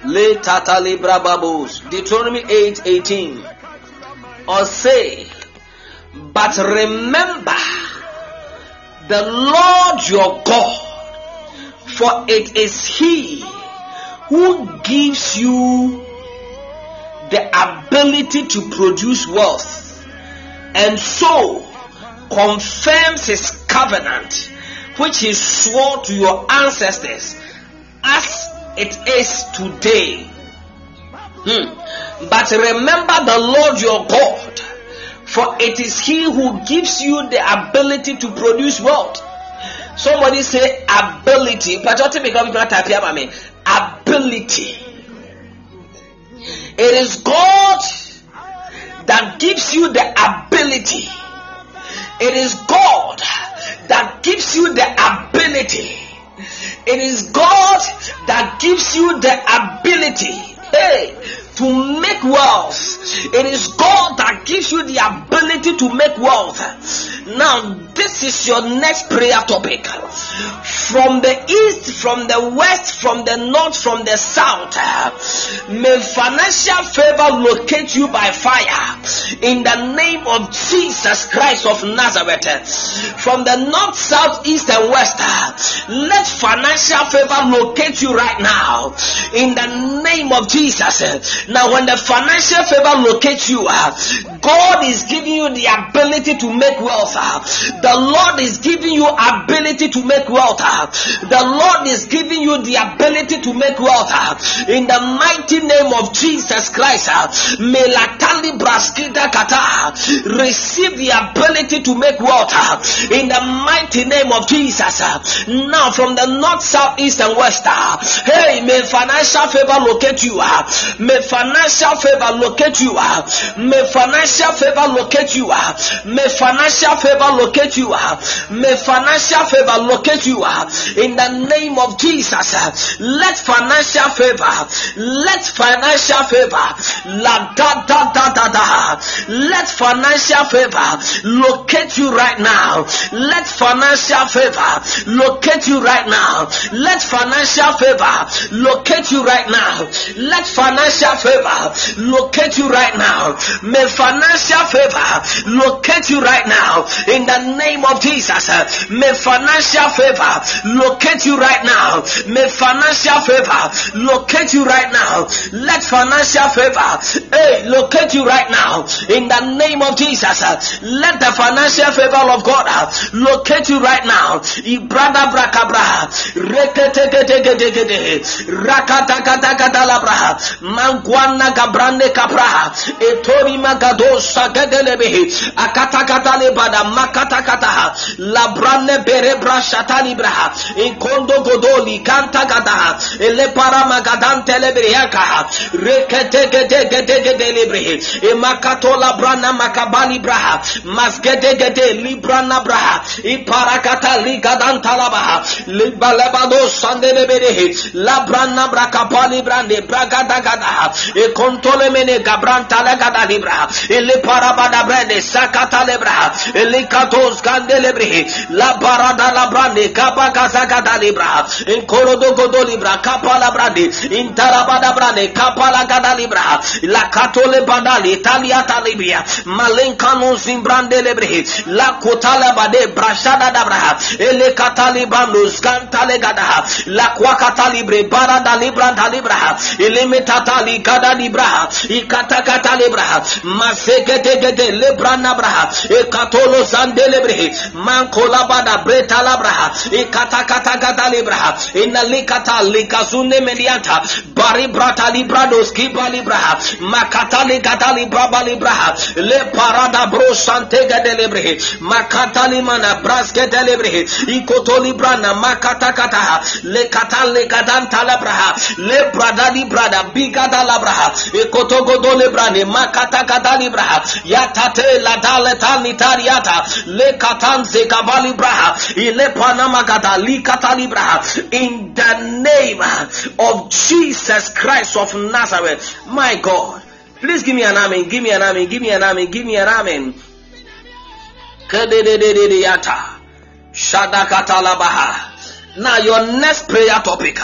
Le tata libra babos. Deuteronomy 8, 18. Or say, but remember the Lord your God, for it is He who gives you the ability to produce wealth and so confirms his covenant which he swore to your ancestors as it is today. Hmm. But remember the Lord your God, for it is he who gives you the ability to produce wealth. Somebody say ability. Ability. It is God that gives you the ability. It is God that gives you the ability. It is God that gives you the ability. Hey, to make wealth. It is God that gives you the ability to make wealth. Now, this is your next prayer topic. From the east, from the west, from the north, from the south, may financial favor locate you by fire in the name of Jesus Christ of Nazareth. From the north, south, east, and west, let financial favor locate you right now in the name of Jesus. Now, when the financial favor locates you, God is giving you the ability to make wealth. The Lord is giving you ability to make wealth. The Lord is giving you the ability to make wealth. In the mighty name of Jesus Christ, Melatali Braskida Kata, receive the ability to make wealth. In the mighty name of Jesus. Now, from the north, south, east, and west, hey, may financial favor locate you. May financial favor locate you. May financial favor locate you. May financial favor locate you. Are may financial favor locate you uh, in the name of Jesus. Uh, let financial favor, let financial favor, la da da da da da. Let financial favor locate you right now. Let financial favor locate you right now. Let financial favor locate you right now. Let financial favor locate you right now. May financial favor locate you right now in the name of Jesus. Uh, may financial favor locate you right now. May financial favor locate you right now. Let financial favor hey, locate you right now in the name of Jesus. Uh, let the financial favor of God uh, locate you right now. Ibrada brakabra rakatakatakatalabraha mangwana gabrande kapraha etori magado sagedelebe akatakatale bada makatakataha labrane berebra shatani braha inkondo godoli kanta gadaha ele para magadan telebriaka reketegedegedegedelebre emakato labrana makabali braha masgedegede librana braha iparakata ligadan talabaha libalebado sandelebere labrana brakapali brande bragadagada e kontole mene gabranta legada libra. Ele parabada brande sakata lebra. Ele katos gandelebre la parada la brande kapa kasagada libra. In korodo godo libra kapa la brande. In tarabada brande kapa la gada libra. La katole badali italia talibia malenkano zimbrande lebre la kotala bade brashada dabra ele katali bandus gantale gada. La kwakata libre barada libra libra. Ele metatali gada libra. Ikata kata libra. Masegete gete libra nabra e katolo zande libre mankola bada breta labra ikata kata gada libra inna likata likazune melianta bari brata libra dos kiba libra makata likata libra libra le parada bro sante gade libre makata limana braske de libre ikoto libra na makata kata le kata le kadanta labra le brada librada bigada labraha ekotogodo lebrane makata kata libraha yatate la dale tani tariata le katanze kabali braha. Ile panama kata li kata in the name of Jesus Christ of Nazareth my God. Please give me an amen give me an amen give me an amen give me an amen. Now your next prayer topic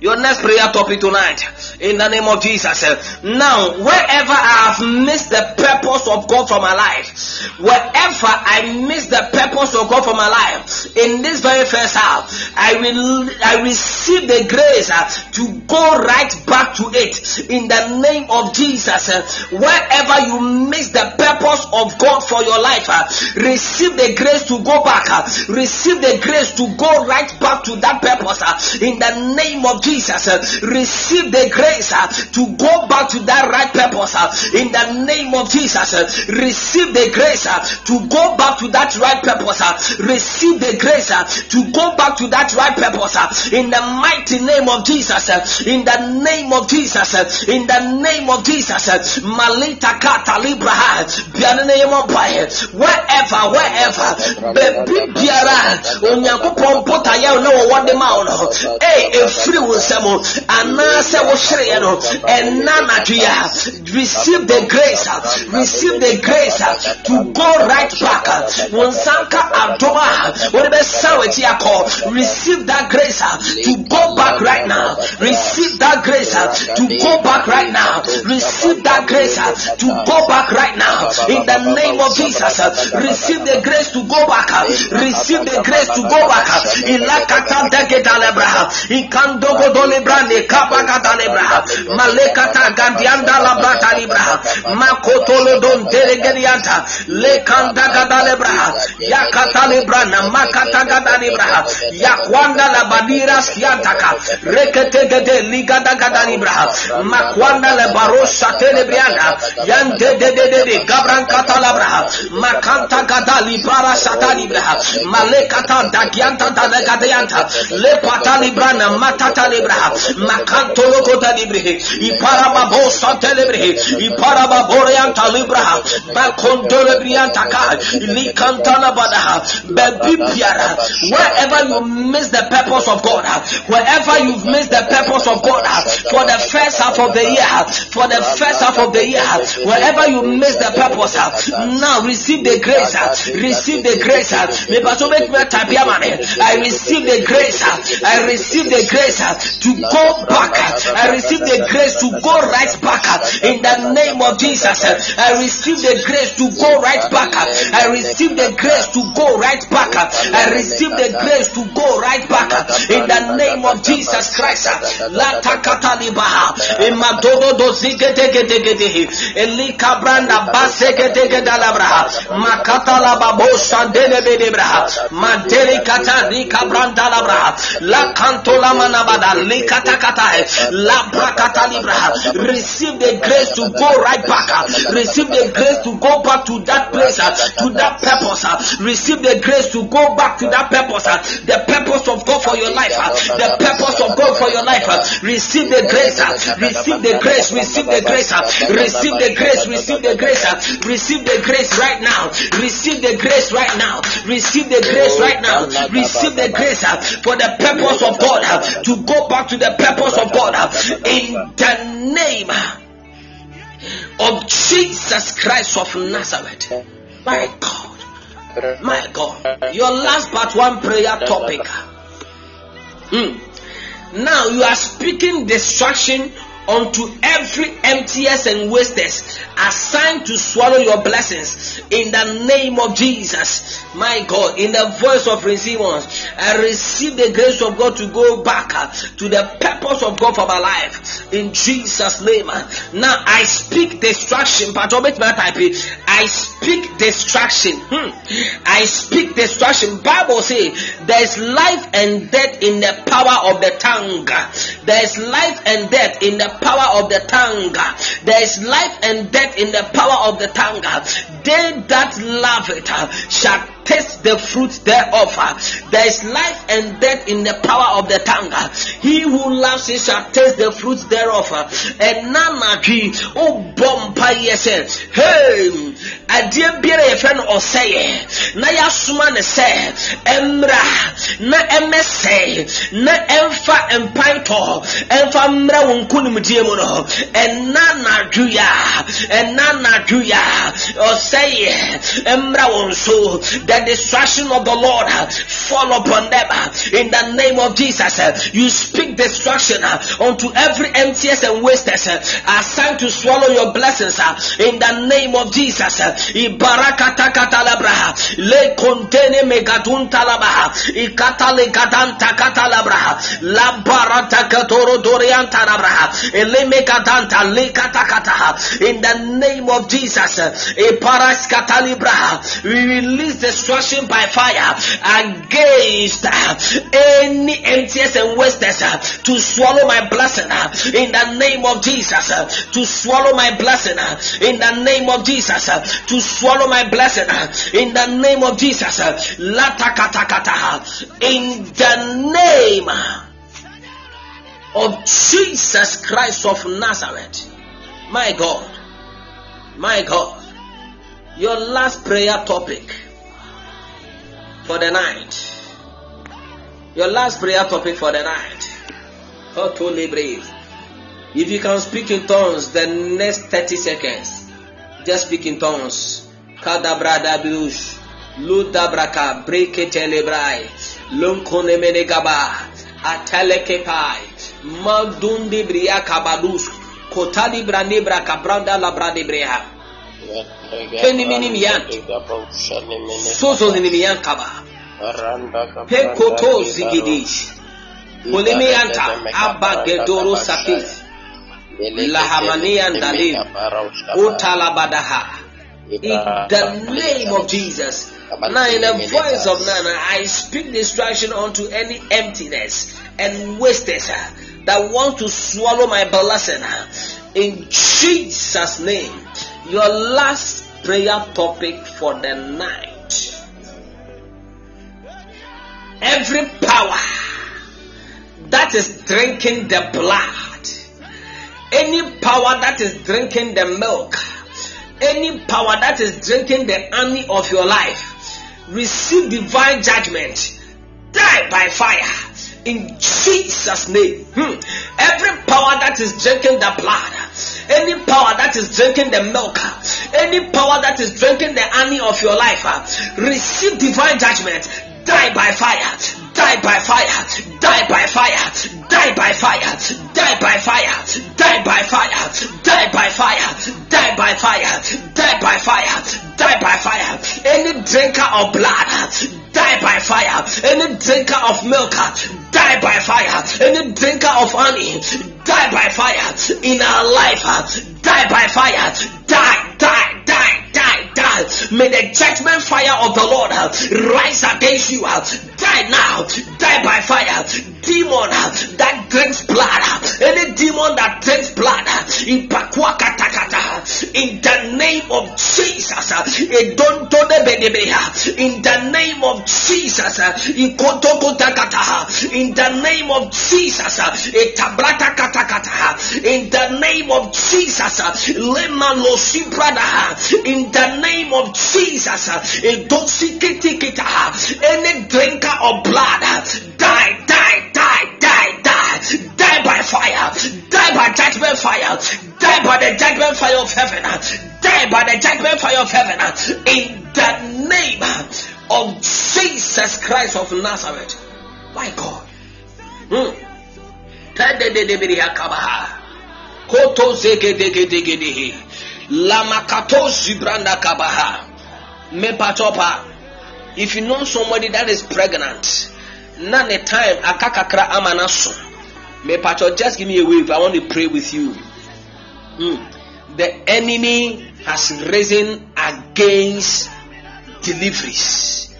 your next prayer topic tonight in the name of Jesus. Eh, now, wherever I have missed the purpose of God for my life, wherever I miss the purpose of God for my life, in this very first half, I will I receive the grace uh, to go right back to it in the name of Jesus. Eh. Wherever you miss the purpose of God for your life, receive the grace to go back. Receive the grace to go right back to that purpose in the name of Jesus, uh, receive the grace uh, to go back to that right purpose. uh, In the name of Jesus, uh, receive the grace uh, to go back to that right purpose. Uh, receive the grace to go back to that right purpose. In the mighty name of Jesus, in the name of Jesus, in the name of Jesus, Malita Kata Libra, Bianene Yemopai, wherever, wherever, baby Biara, Onyankopɔn mpotayɛ no wɔ wɔde ma wo no ee efiri wo nsɛm anaasɛ wo hyereyɛ no ɛna a receive the grace receive the grace to go right back. Wo nsa nka adom a wode bɛsa w'akyi akɔ. Receive that grace to go back right now. Receive that grace to go back right now. Receive that grace to go back right now. In the name of Jesus receive the grace to go back. Receive the grace to go back. Uh, ilakata degeta lebraha ikandogo dolebrane kapakata lebraha malekata gadianda labrata libraha makotolo don delegedianta lekanda gada lebraha yakata lebrana makata gada lebraha yakwanda labadira siantaka. Rekete gede ligada gada libraha makwanda lebarosha telebrianda. Yande de de de de gabran kata labraha makanta gada libara shata libraha malekata dagianta dalegadeyanta lepata librana matata libraha makantolo kota librihe iparaba bo sante librihe iparaba boreanta libraha bakondole brianta ka baby biara wherever you miss the purpose of God wherever you've missed the purpose of God for the first half of the year for the first half of the year wherever you miss the purpose now receive the grace receive the grace. Me paso make me tapia mane I receive the grace I receive the grace to go back. I receive the grace to go right back. In the name of Jesus I receive the grace to go right back. I receive the grace to go right back. I receive the grace to go right back. In the name of Jesus Christ. La elika branda basegedegedalabraha makata la babosha delebedebra mandele kata lika branda labraha la kanto receive the grace to go right back receive the grace to go back to that place to that purpose receive the grace to go back to that purpose the purpose of God for your life the purpose of God for your life receive the grace receive the grace receive the grace receive the grace receive the grace receive the grace right now receive the grace right now receive the grace right now receive the grace for the purpose of God to go back to the purpose of God. In the name of Jesus Christ of Nazareth. My God. My God. Your last but one prayer topic. Mm. Now you are speaking destruction unto every emptiest and wasters assigned to swallow your blessings. In the name of Jesus. My God, in the voice of receivers, I receive the grace of God to go back uh, to the purpose of God for my life in Jesus' name. Now I speak destruction, but I speak destruction. Hmm. I speak destruction. Bible say there is life and death in the power of the tongue. There is life and death in the power of the tongue. There is life and death in the power of the tongue. They that love it shall taste the fruit thereof. There is life and death in the power of the tongue. He who loves it shall taste the fruit thereof. And nanadwi o bompa yese. Hey, adeɛ biara yɛfrɛ no ɔsɛeɛ na yɛasoma ne sɛ ɛmmra na ɛmmɛsɛe na ɛmfa mpan tɔ ɛmfa mmra wo nkonimdie mu no ɛna nadwoya ɛna nadwoya ɔsɛeɛ ɛmmra wo nso the destruction of the Lord uh, fall upon them uh, in the name of Jesus. Uh, you speak destruction unto every emptiness and wasters assigned to swallow your blessings in the name of Jesus. Le contene megatun talabaha. Ikata le kadanta katalabraha. La barata katoro le katakataha. In the name of Jesus. Iparas katalibraha. We release destruction by fire against uh, any emptiness and wasters uh, to swallow my blessing uh, in the name of Jesus. To swallow my blessing in the name of Jesus. To swallow my blessing in the name of Jesus. In the name of Jesus Christ of Nazareth. My God. My God. Your last prayer topic for the night. Your last prayer topic for the night. Totally brave. If you can speak in tongues the next 30 seconds, just speak in tongues. Kadabrada bilush. Ludabraka breketelebrae. Lunkonemenegaba. Atelekepai. Madundi bria kabadus. Kotali brande braka branda kaba. Dalil. Utalabadaha. In the name of Jesus. Now, in the voice of Nana, I speak destruction unto any emptiness and wastage that want to swallow my blessing. In Jesus' name, your last prayer topic for the night. Every power that is drinking the blood, any power that is drinking the milk, any power that is drinking the honey of your life, receive divine judgment, die by fire in Jesus' name. Hmm. Every power that is drinking the blood, any power that is drinking the milk, any power that is drinking the honey of your life, receive divine judgment, die by fire, die by fire, die by fire, die by fire, die by fire, die by fire, die by fire, die by fire, die by fire, die by fire. Any drinker of blood, die by fire. Any drinker of milk, die by fire. Any drinker of honey, die by fire. In our life, die by fire. Die, die, die, die, die. May the judgment fire of the Lord rise against you. Die now, die by fire. Demon that drinks blood, any demon that drinks blood, in in the name of Jesus, it don't in the name of Jesus, eh, kotakata, in the name of Jesus, eh, in the name of Jesus, in the name of Jesus, any drinker of blood, die, die, die, by fire, die by judgment fire, die by the judgment fire of heaven, die by the judgment fire of heaven, in the name of Jesus Christ of Nazareth. My God. Hmm. Koto zeke zibranda kabaha. If you know somebody that is pregnant, none the time akakakra amanaso. Mepacho, just give me a wave. I want to pray with you. Hmm. The enemy has risen against deliveries.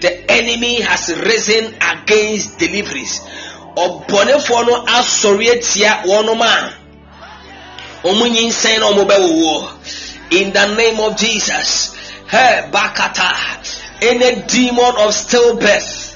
The enemy has risen against deliveries. Ọbọnefoɔ no asɔre atia wɔn a wɔn nyinsɛn na wɔn bɛwowɔ. In the name of Jesus, hey, bakata, any demon of stillbirth.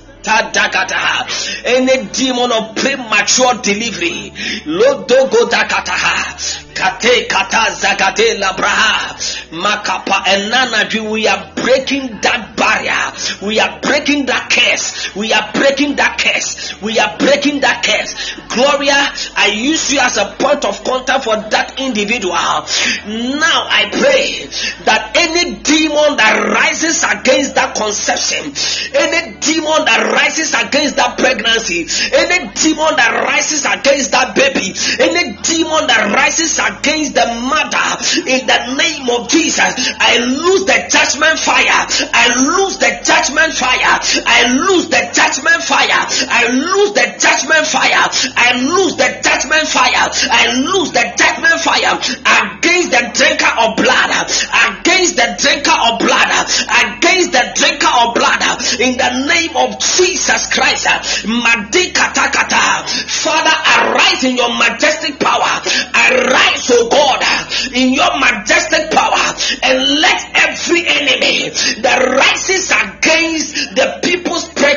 Any demon of premature delivery. Lodogo dakataha. Kate kata zakate labraha. Makapa Nanaji. We are breaking that barrier. We are breaking that curse. We are breaking that curse. We are breaking that curse. Gloria, I use you as a point of contact for that individual. Now I pray that any demon that rises against that conception, any demon that rises against that pregnancy, any demon that rises against that baby, any demon that rises against the mother in the name of Jesus. I lose the judgment fire. I lose the judgment fire. I lose the judgment fire. I lose the judgment fire. I lose the judgment fire. I lose the judgment fire against the drinker of Jesus Christ. Father, arise in your majestic power. Arise, O God, in your majestic power and let every enemy that rises against the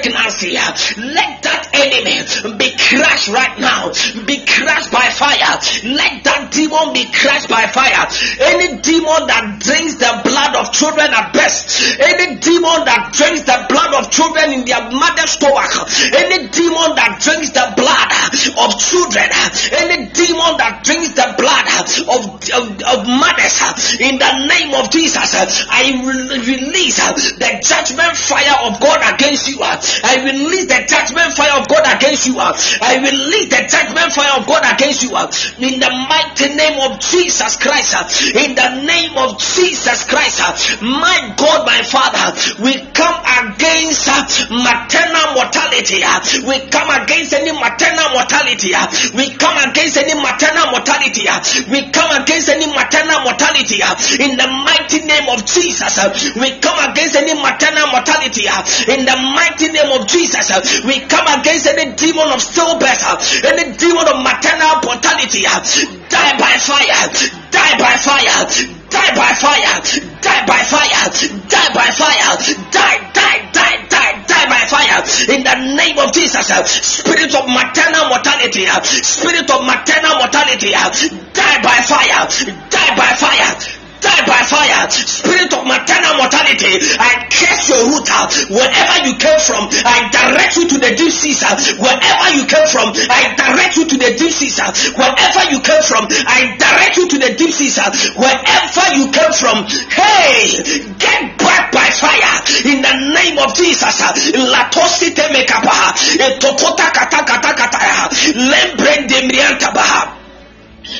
people's pregnancy, let that enemy be crushed right now, be crushed by fire. Let that demon be crushed by fire. Any demon that drinks the blood of children at best, any demon that drinks the blood of children in their mother's stomach, any demon that drinks the blood of children, any demon that drinks the blood of, of, of mothers, in the name of Jesus, I release the judgment fire of God against you. I will release the judgment fire of God against you. I will release the judgment fire of God against you. In the mighty name of Jesus Christ. In the name of Jesus Christ. My God, my Father, we come against maternal mortality. We come against any maternal mortality. We come against any maternal mortality. We come against any maternal mortality. In the mighty name of Jesus, we come against any maternal mortality. In the mighty name of Jesus, we come against any demon of stillbirth, any demon of maternal mortality. Die by fire, die by fire, die by fire, die by fire, die by fire, die, die, die, die, die by fire. In the name of Jesus, spirit of maternal mortality, spirit of maternal mortality, die by fire, die by fire die by fire. Spirit of maternal mortality, I curse your root out. Wherever you came from, I direct you to the deep seas. Wherever you came from, I direct you to the deep seas. Wherever you came from, I direct you to the deep seas. Wherever you came from, hey, get back by fire in the name of Jesus. Latosite mekapa, etokota kata kata kata, lembre demrianta baha.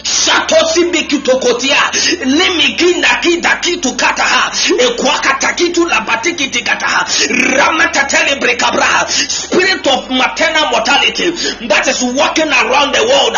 Shatosi limiginda kita kitu kataha. Ekwakata kitu labatiki tikataha ramatatele brekabraha spirit of maternal mortality. That is walking around the world.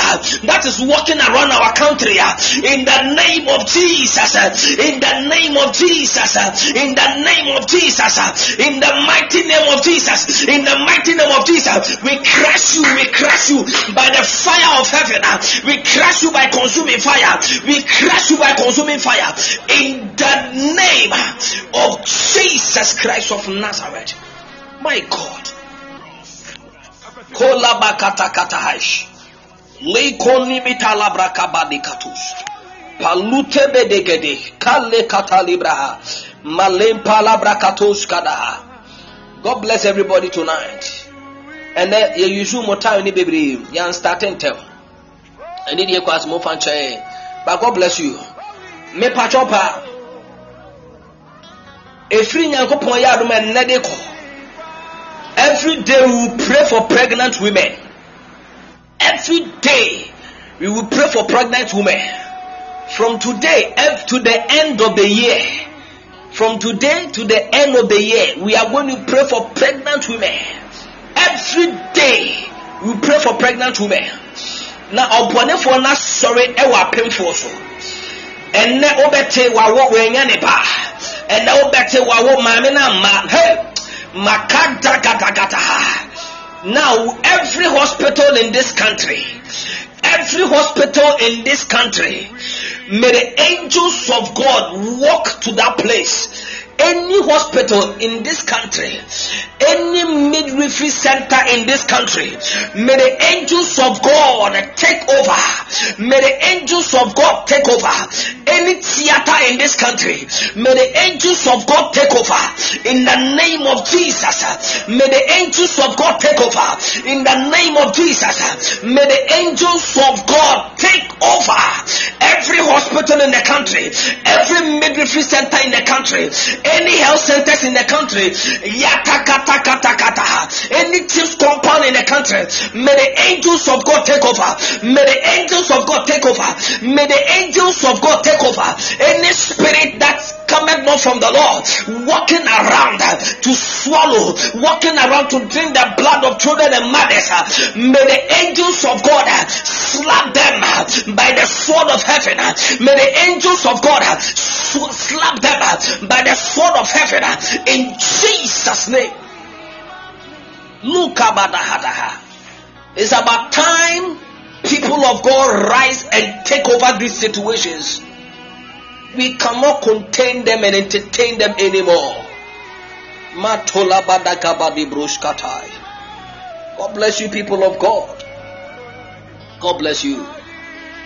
That is walking around our country. In the name of Jesus. In the name of Jesus. In the name of Jesus. In the mighty name of Jesus. In the mighty name of Jesus. We crush you. We crush you by the fire of heaven. We crush you by consuming fire. We crush you by consuming fire in the name of Jesus Christ of Nazareth. My God. Palute bedegede. Kale katalibraha. Malem palabrakatos kadaha. God bless everybody tonight. And then you use more time ni baby. You starting tell. Ɛne deɛ kɔ asɛm fa nkyɛn but god bless you. Mepatwɔ pa ɛfiri nyankopɔn yɛ adom ɛnnɛ de kɔ every day we will pray for pregnant women. Every day we will pray for pregnant women. From today to the end of the year. From today to the end of the year we are going to pray for pregnant women. Every day we pray for pregnant women na ɔbɔnefoɔ no asɔre wɔ apemfoɔ so. Ɛnɛ wobɛte wawɔ wɔanya ne ba. Ɛnɛ wobɛte wawɔ maame no amma hey makadagadagata now every hospital in this country every hospital in this country may the angels of god walk to that place any hospital in this country, any midwifery center in this country, may the angels of God take over. May the angels of God take over. Any theater in this country, may the angels of God take over. In the name of Jesus, may the angels of God take over. In the name of Jesus, may the angels of God take over every hospital in the country, every midwifery center in the country any health centers in the country, any chief's compound in the country. May the angels of God take over. May the angels of God take over. May the angels of God take over. Any spirit that cometh not from the Lord, walking around to swallow, walking around to drink the blood of children and mothers. May the angels of God slap them by the sword of heaven. May the angels of God slap them by the sword of heaven in Jesus' name. Look about It's about time people of God rise and take over these situations. We cannot contain them and entertain them anymore. God bless you, people of God. God bless you.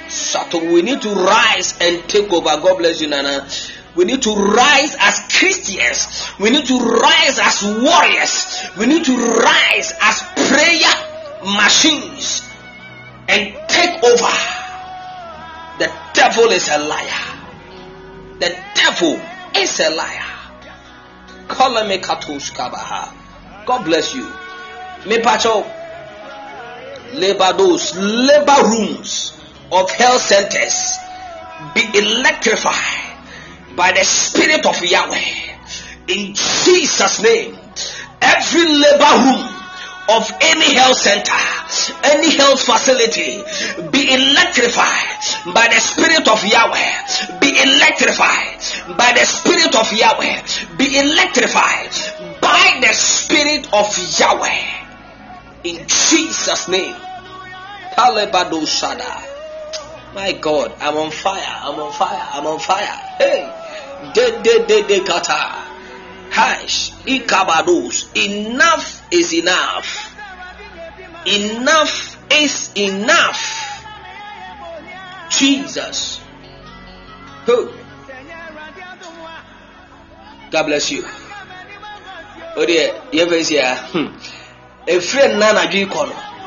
So we need to rise and take over. God bless you, Nana. We need to rise as Christians. We need to rise as warriors. We need to rise as prayer machines and take over. The devil is a liar. The devil is a liar. God bless you. Me pacho labor those labor rooms of health centers be electrified by the spirit of Yahweh in Jesus name every labor room of any health center, any health facility be electrified by the Spirit of Yahweh. Be electrified by the Spirit of Yahweh. Be electrified by the Spirit of Yahweh. In Jesus' name. My God, I'm on fire. I'm on fire. I'm on fire. Hey. De de de de kata. Hash. Ikabados. Enough is enough. Enough is enough. Jesus. Who? God bless you. Oh dear, you ever see a friend nana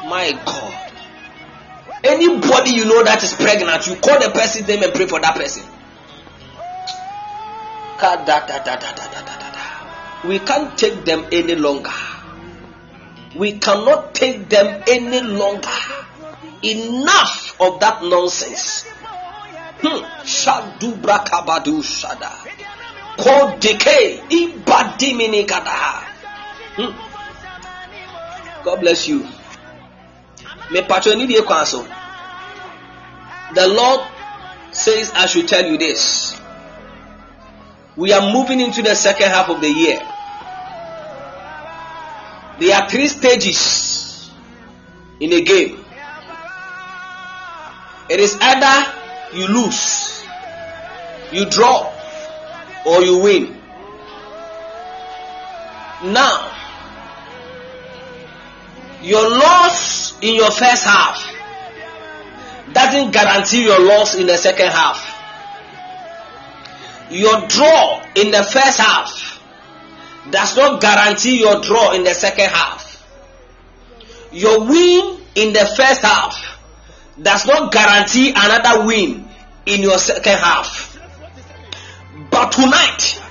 My God. Anybody you know that is pregnant, you call the person's name and pray for that person. We can't take them any longer. We cannot take them any longer. Enough of that nonsense. Hmm. Shadu brakabadu shada. Decay. Ibadimini kadaha. Hmm. God bless you. Me patroni. The Lord says I should tell you this. We are moving into the second half of the year. There are three stages in a game. It is either you lose, you draw, or you win. Now, your loss in your first half doesn't guarantee your loss in the second half. Your draw in the first half does not guarantee your draw in the second half. Your win in the first half does not guarantee another win in your second half. But tonight,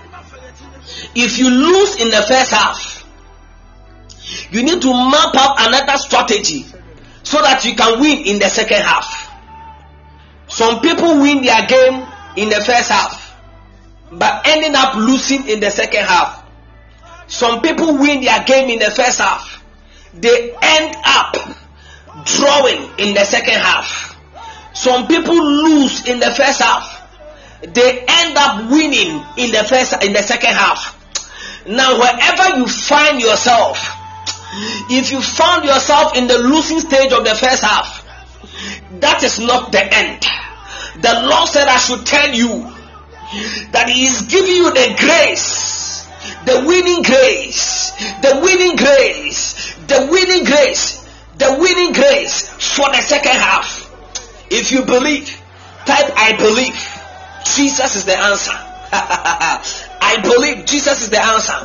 if you lose in the first half, you need to map out another strategy so that you can win in the second half. Some people win their game in the first half, but ending up losing in the second half. Some people win their game in the first half, they end up drawing in the second half. Some people lose in the first half, they end up winning in the first in the second half. Now, wherever you find yourself, if you found yourself in the losing stage of the first half, that is not the end. The Lord said, I should tell you that He is giving you the grace, the winning grace, the winning grace, the winning grace, the winning grace for the second half. If you believe, type I believe. Jesus is the answer. <laughs> I believe Jesus is the answer.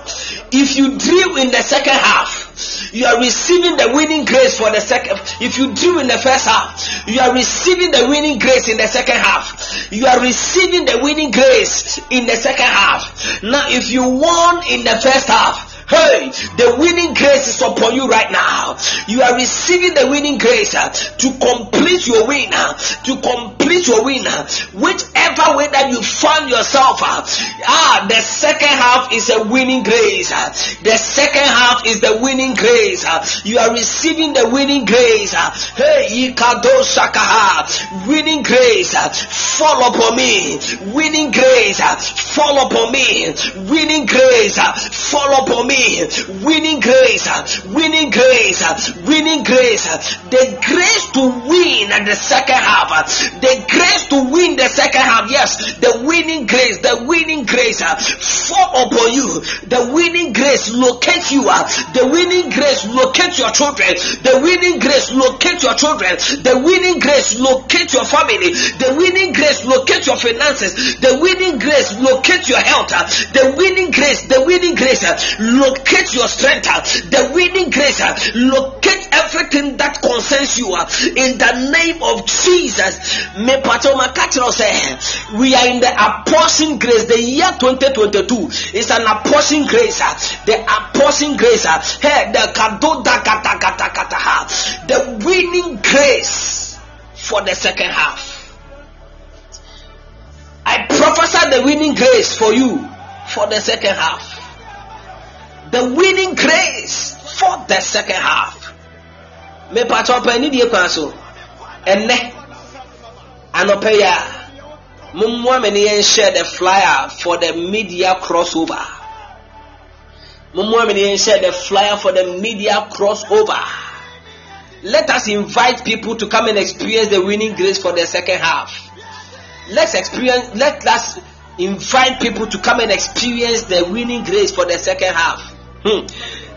If you dream in the second half, you are receiving the winning grace for the second. If you dream in the first half, you are receiving the winning grace in the second half. You are receiving the winning grace in the second half. Now, if you won in the first half, Hey, the winning grace is upon you right now. You are receiving the winning grace uh, to complete your win, uh, to complete your win. Uh, whichever way that you find yourself, ah, the second half is a winning grace. the second half is the winning grace. you are receiving the winning grace. hey, Ikado Shakaha, winning grace, fall upon me. Winning grace, fall upon me. Winning grace, fall upon me. Winning grace, winning grace, winning grace. The grace to win at the second half. The grace to win the second half. Yes, the winning grace, the winning grace uh, fall upon you. The winning grace locate you. uh, The winning grace locate your children. The winning grace locate your children. The winning grace locate your family. The winning grace locate your finances. The winning grace locate your health. uh, The winning grace, the winning grace uh, locate your strength. uh, The winning grace uh, locate everything that concerns you. uh, In the name of Jesus. We are in the apportion grace. The year 2022 is an apportion grace. The apportion grace. Hey, the kado da kata kata kata ha. The winning grace for the second half. I prophesy the winning grace for you for the second half. The winning grace for the second half. Me pato pa ni die kwan so. Enne. Anɔpɛ yi a mommoa me ne yɛnhyɛ the flyer for the media crossover. Mommoa me ne yɛnhyɛ the flyer for the media crossover. Let us invite people to come and experience the winning grace for the second half. Let's experience let us invite people to come and experience the winning grace for the second half hmm.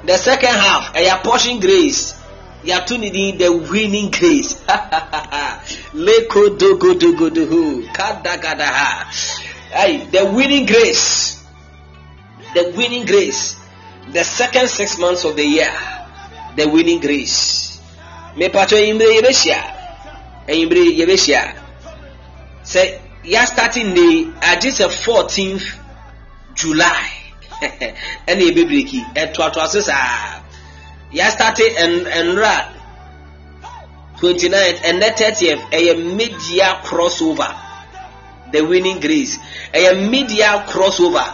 the second half ɛyɛ portion grace. Yàtò ni di the winning grace. <laughs> Leko dogo dogo dogo kadagada ha ayi the winning grace. The winning grace. The second six months of the year the winning grace. Mepatro eyimbire yɛbɛhyia eyimbire yɛbɛhyia sɛ yà starting day agye sɛ fourteenth july <laughs> ɛna yɛbɛbreki ɛtoatoa so saa. Yɛastate nwura 29th ɛnɛ 30th ɛyɛ media crossover. The winning grace. Ɛyɛ media crossover.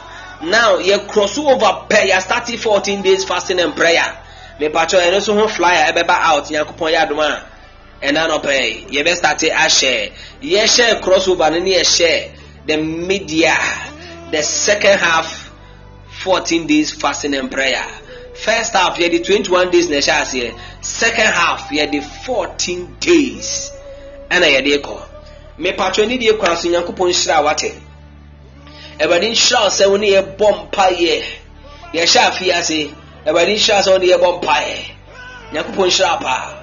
Now yɛ crossover pɛ yɛastate 14 days fasting and prayer. Mepatwɛ ɛno nso ho flyer ɛbɛba out nyankopɔn yɛ adom a ɛna nɔpɛ yɛbɛstate ahyɛ. Yɛhyɛ crossover no ne yɛhyɛ the media the second half 14 days fasting and prayer. First half yɛde 21 days na ɛhyɛ aseɛ second half yɛde 14 days ɛna yɛde kɔ mepatwɛ ne deɛ kwan so nyankopɔn nhyira a wate. Awurade nhyira wo sɛ wo ne yɛbɔ mpayɛ yɛhyɛ afie ase. Awurade nhyira sɛ wo ne yɛbɔ mpayɛ nyankopɔn nhyira paa.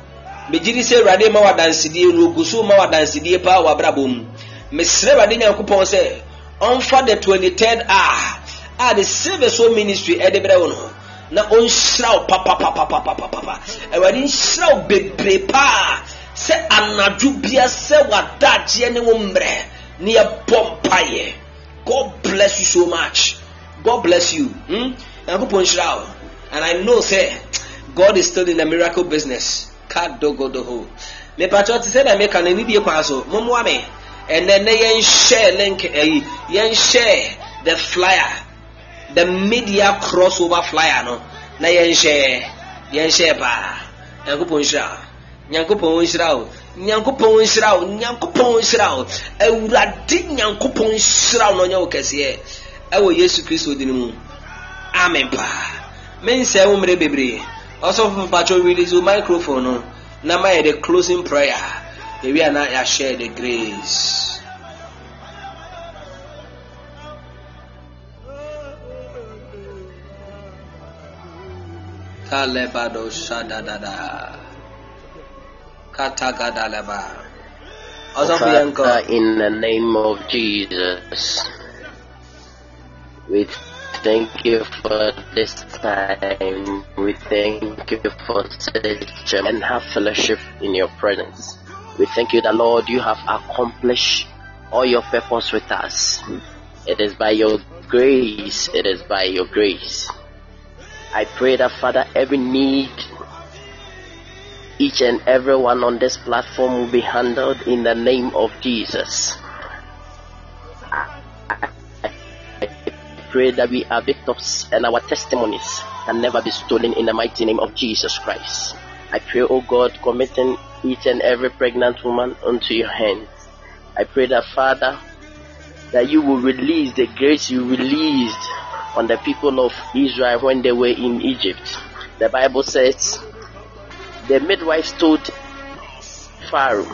Megye di sɛ awurade ma wadansedie no ogu so ma wadansedie paa wɔ abrabɔ mu. Mesrɛ awurade nyankopɔn sɛ ɔmfa the 23rd a a the silver soul ministry ɛde brɛ wo no na ɔnhyira wo papapapapapapa. Awurade nhyira wo bebree paa. Sɛ anadwo bia sɛ wadagyeɛ ne wo mmerɛ ne yɛbɔ mpayɛ god bless you so much. God bless you. Hmm? nyankopɔn nhyira wo. And i know sɛ god is still in the miracle business. Kadogodoho. Mepatɛ te sɛ na meka no anidie kwan so. Mommoa me. Ɛnɛ nɛ yɛnhyɛ link ayi yɛnhyɛ the flyer the media crossover flyer no? Na yɛnhyɛ yɛnhyɛ paa. Nyankopɔn nhyira nyankopɔn nhyira wo. Nyankopɔn nhyira wo. Nyankopɔn nhyira wo. Awurade nyankopɔn nhyira wo na ɔnyɛ wo kɛseɛ ɛwɔ yesu kristo din mu. Amen paa mensɛe wo mmerɛ bebree. Ɔsɔfo mpatwɛ release microphone no na ma the closing prayer. Yɛwie a na yɛahyɛ the grace kalebado shadadada katagadaleba ɔsɔfo yɛn kɔ Father, in the name of Jesus, we thank you for this time. We thank you for such and have fellowship in your presence. We thank you that Lord, you have accomplished all your purpose with us. It is by your grace. It is by your grace. I pray that, Father, every need, each and every one on this platform will be handled in the name of Jesus. I pray that we are victors and our testimonies can never be stolen in the mighty name of Jesus Christ. I pray, O God, committing each and every pregnant woman unto your hands. I pray that, Father, that you will release the grace you released on the people of Israel when they were in Egypt. The Bible says the midwives told Pharaoh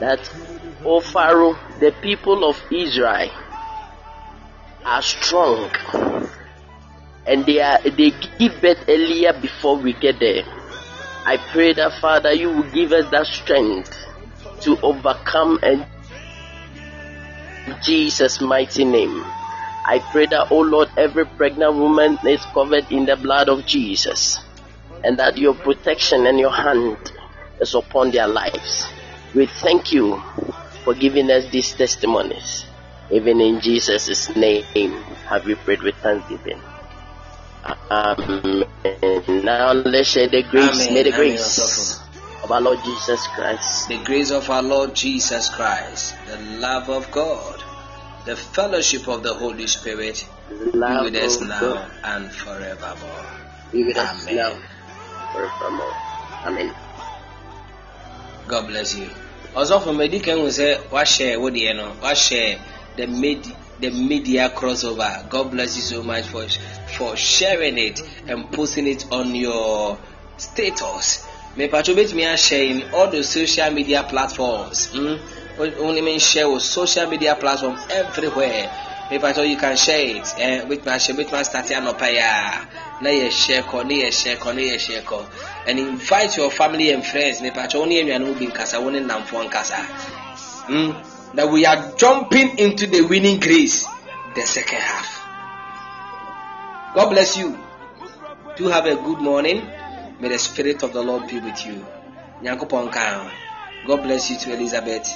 that, O Pharaoh, the people of Israel are strong and they are they give birth earlier before we get there. I pray that Father you will give us that strength to overcome and Jesus' mighty name. I pray that, oh Lord, every pregnant woman is covered in the blood of Jesus and that your protection and your hand is upon their lives. We thank you for giving us these testimonies. Even in Jesus' name, have we prayed with thanksgiving. Amen. Now let's share the grace. Amen. May the grace of our Lord Jesus Christ, The grace of our Lord Jesus Christ, the love of God, the fellowship of the Holy Spirit be love with us now God, and forevermore. be with us Amen. now forevermore. Amen. God bless you. Ọsọfọ kan hu sɛ wahyɛ wo deɛ no wahyɛ the med the media crossover. God bless you so much for for sharing it and posting it on your status. Mepatro betumi ahyɛ in all the social media platforms. Mm? Only mean share with social media platform everywhere. Mepatro you can share it. Eh, betumi ahyɛ betumi start anɔpa yi a na yɛ share kɔ na yɛ share kɔ na yɛ share kɔ and invite your family and friends. Mepatro wo ne anuanom bi nkasa wo ne nnamfoɔ nkasa mm? that we are jumping into the winning grace the second half. God bless you. Do have a good morning. May the spirit of the lord be with you. God bless you to elizabeth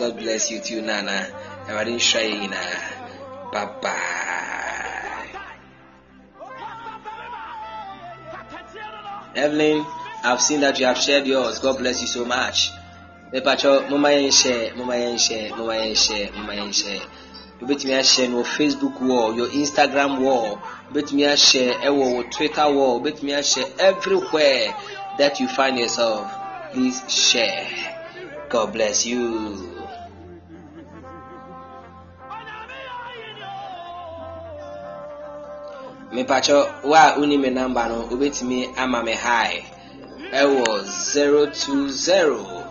god bless you too, nana yɛ nyinaa bye bye Evelyn, I've seen that you have shared yours. God bless you so much. Mepacho, mama yɛn share, share, share, share. Ahyɛ no Facebook wall, your Instagram wall, wobɛtumi ahyɛ ɛwɔ wɔ Twitter wall, wobɛtumi ahyɛ everywhere that you find yourself. Please share. God bless you. Mepakyɛ wo a woni me number no wobɛtumi ama me hi ɛwɔ 020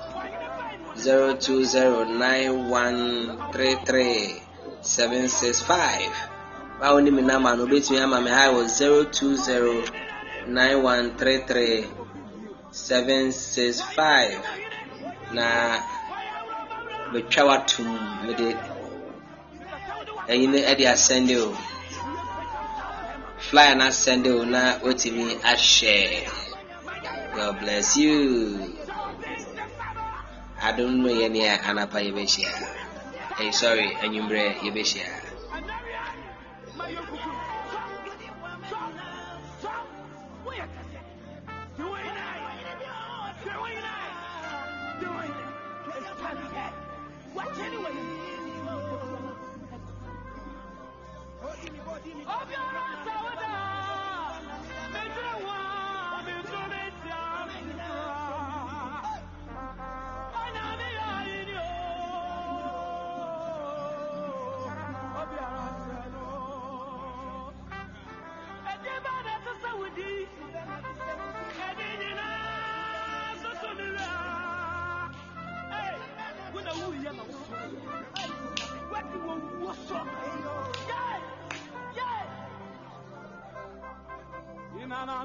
0209133 wo a woni me number no wobɛtumi ama me hi wɔ 0209133 na metwa watom mede ɛyi no ɛde asɛnde o flyer na send o na wotumi ahyɛ god bless you. Adom no yɛ nea anapa yɛbɛhyia hey, sorry anwummerɛ yɛbɛhyia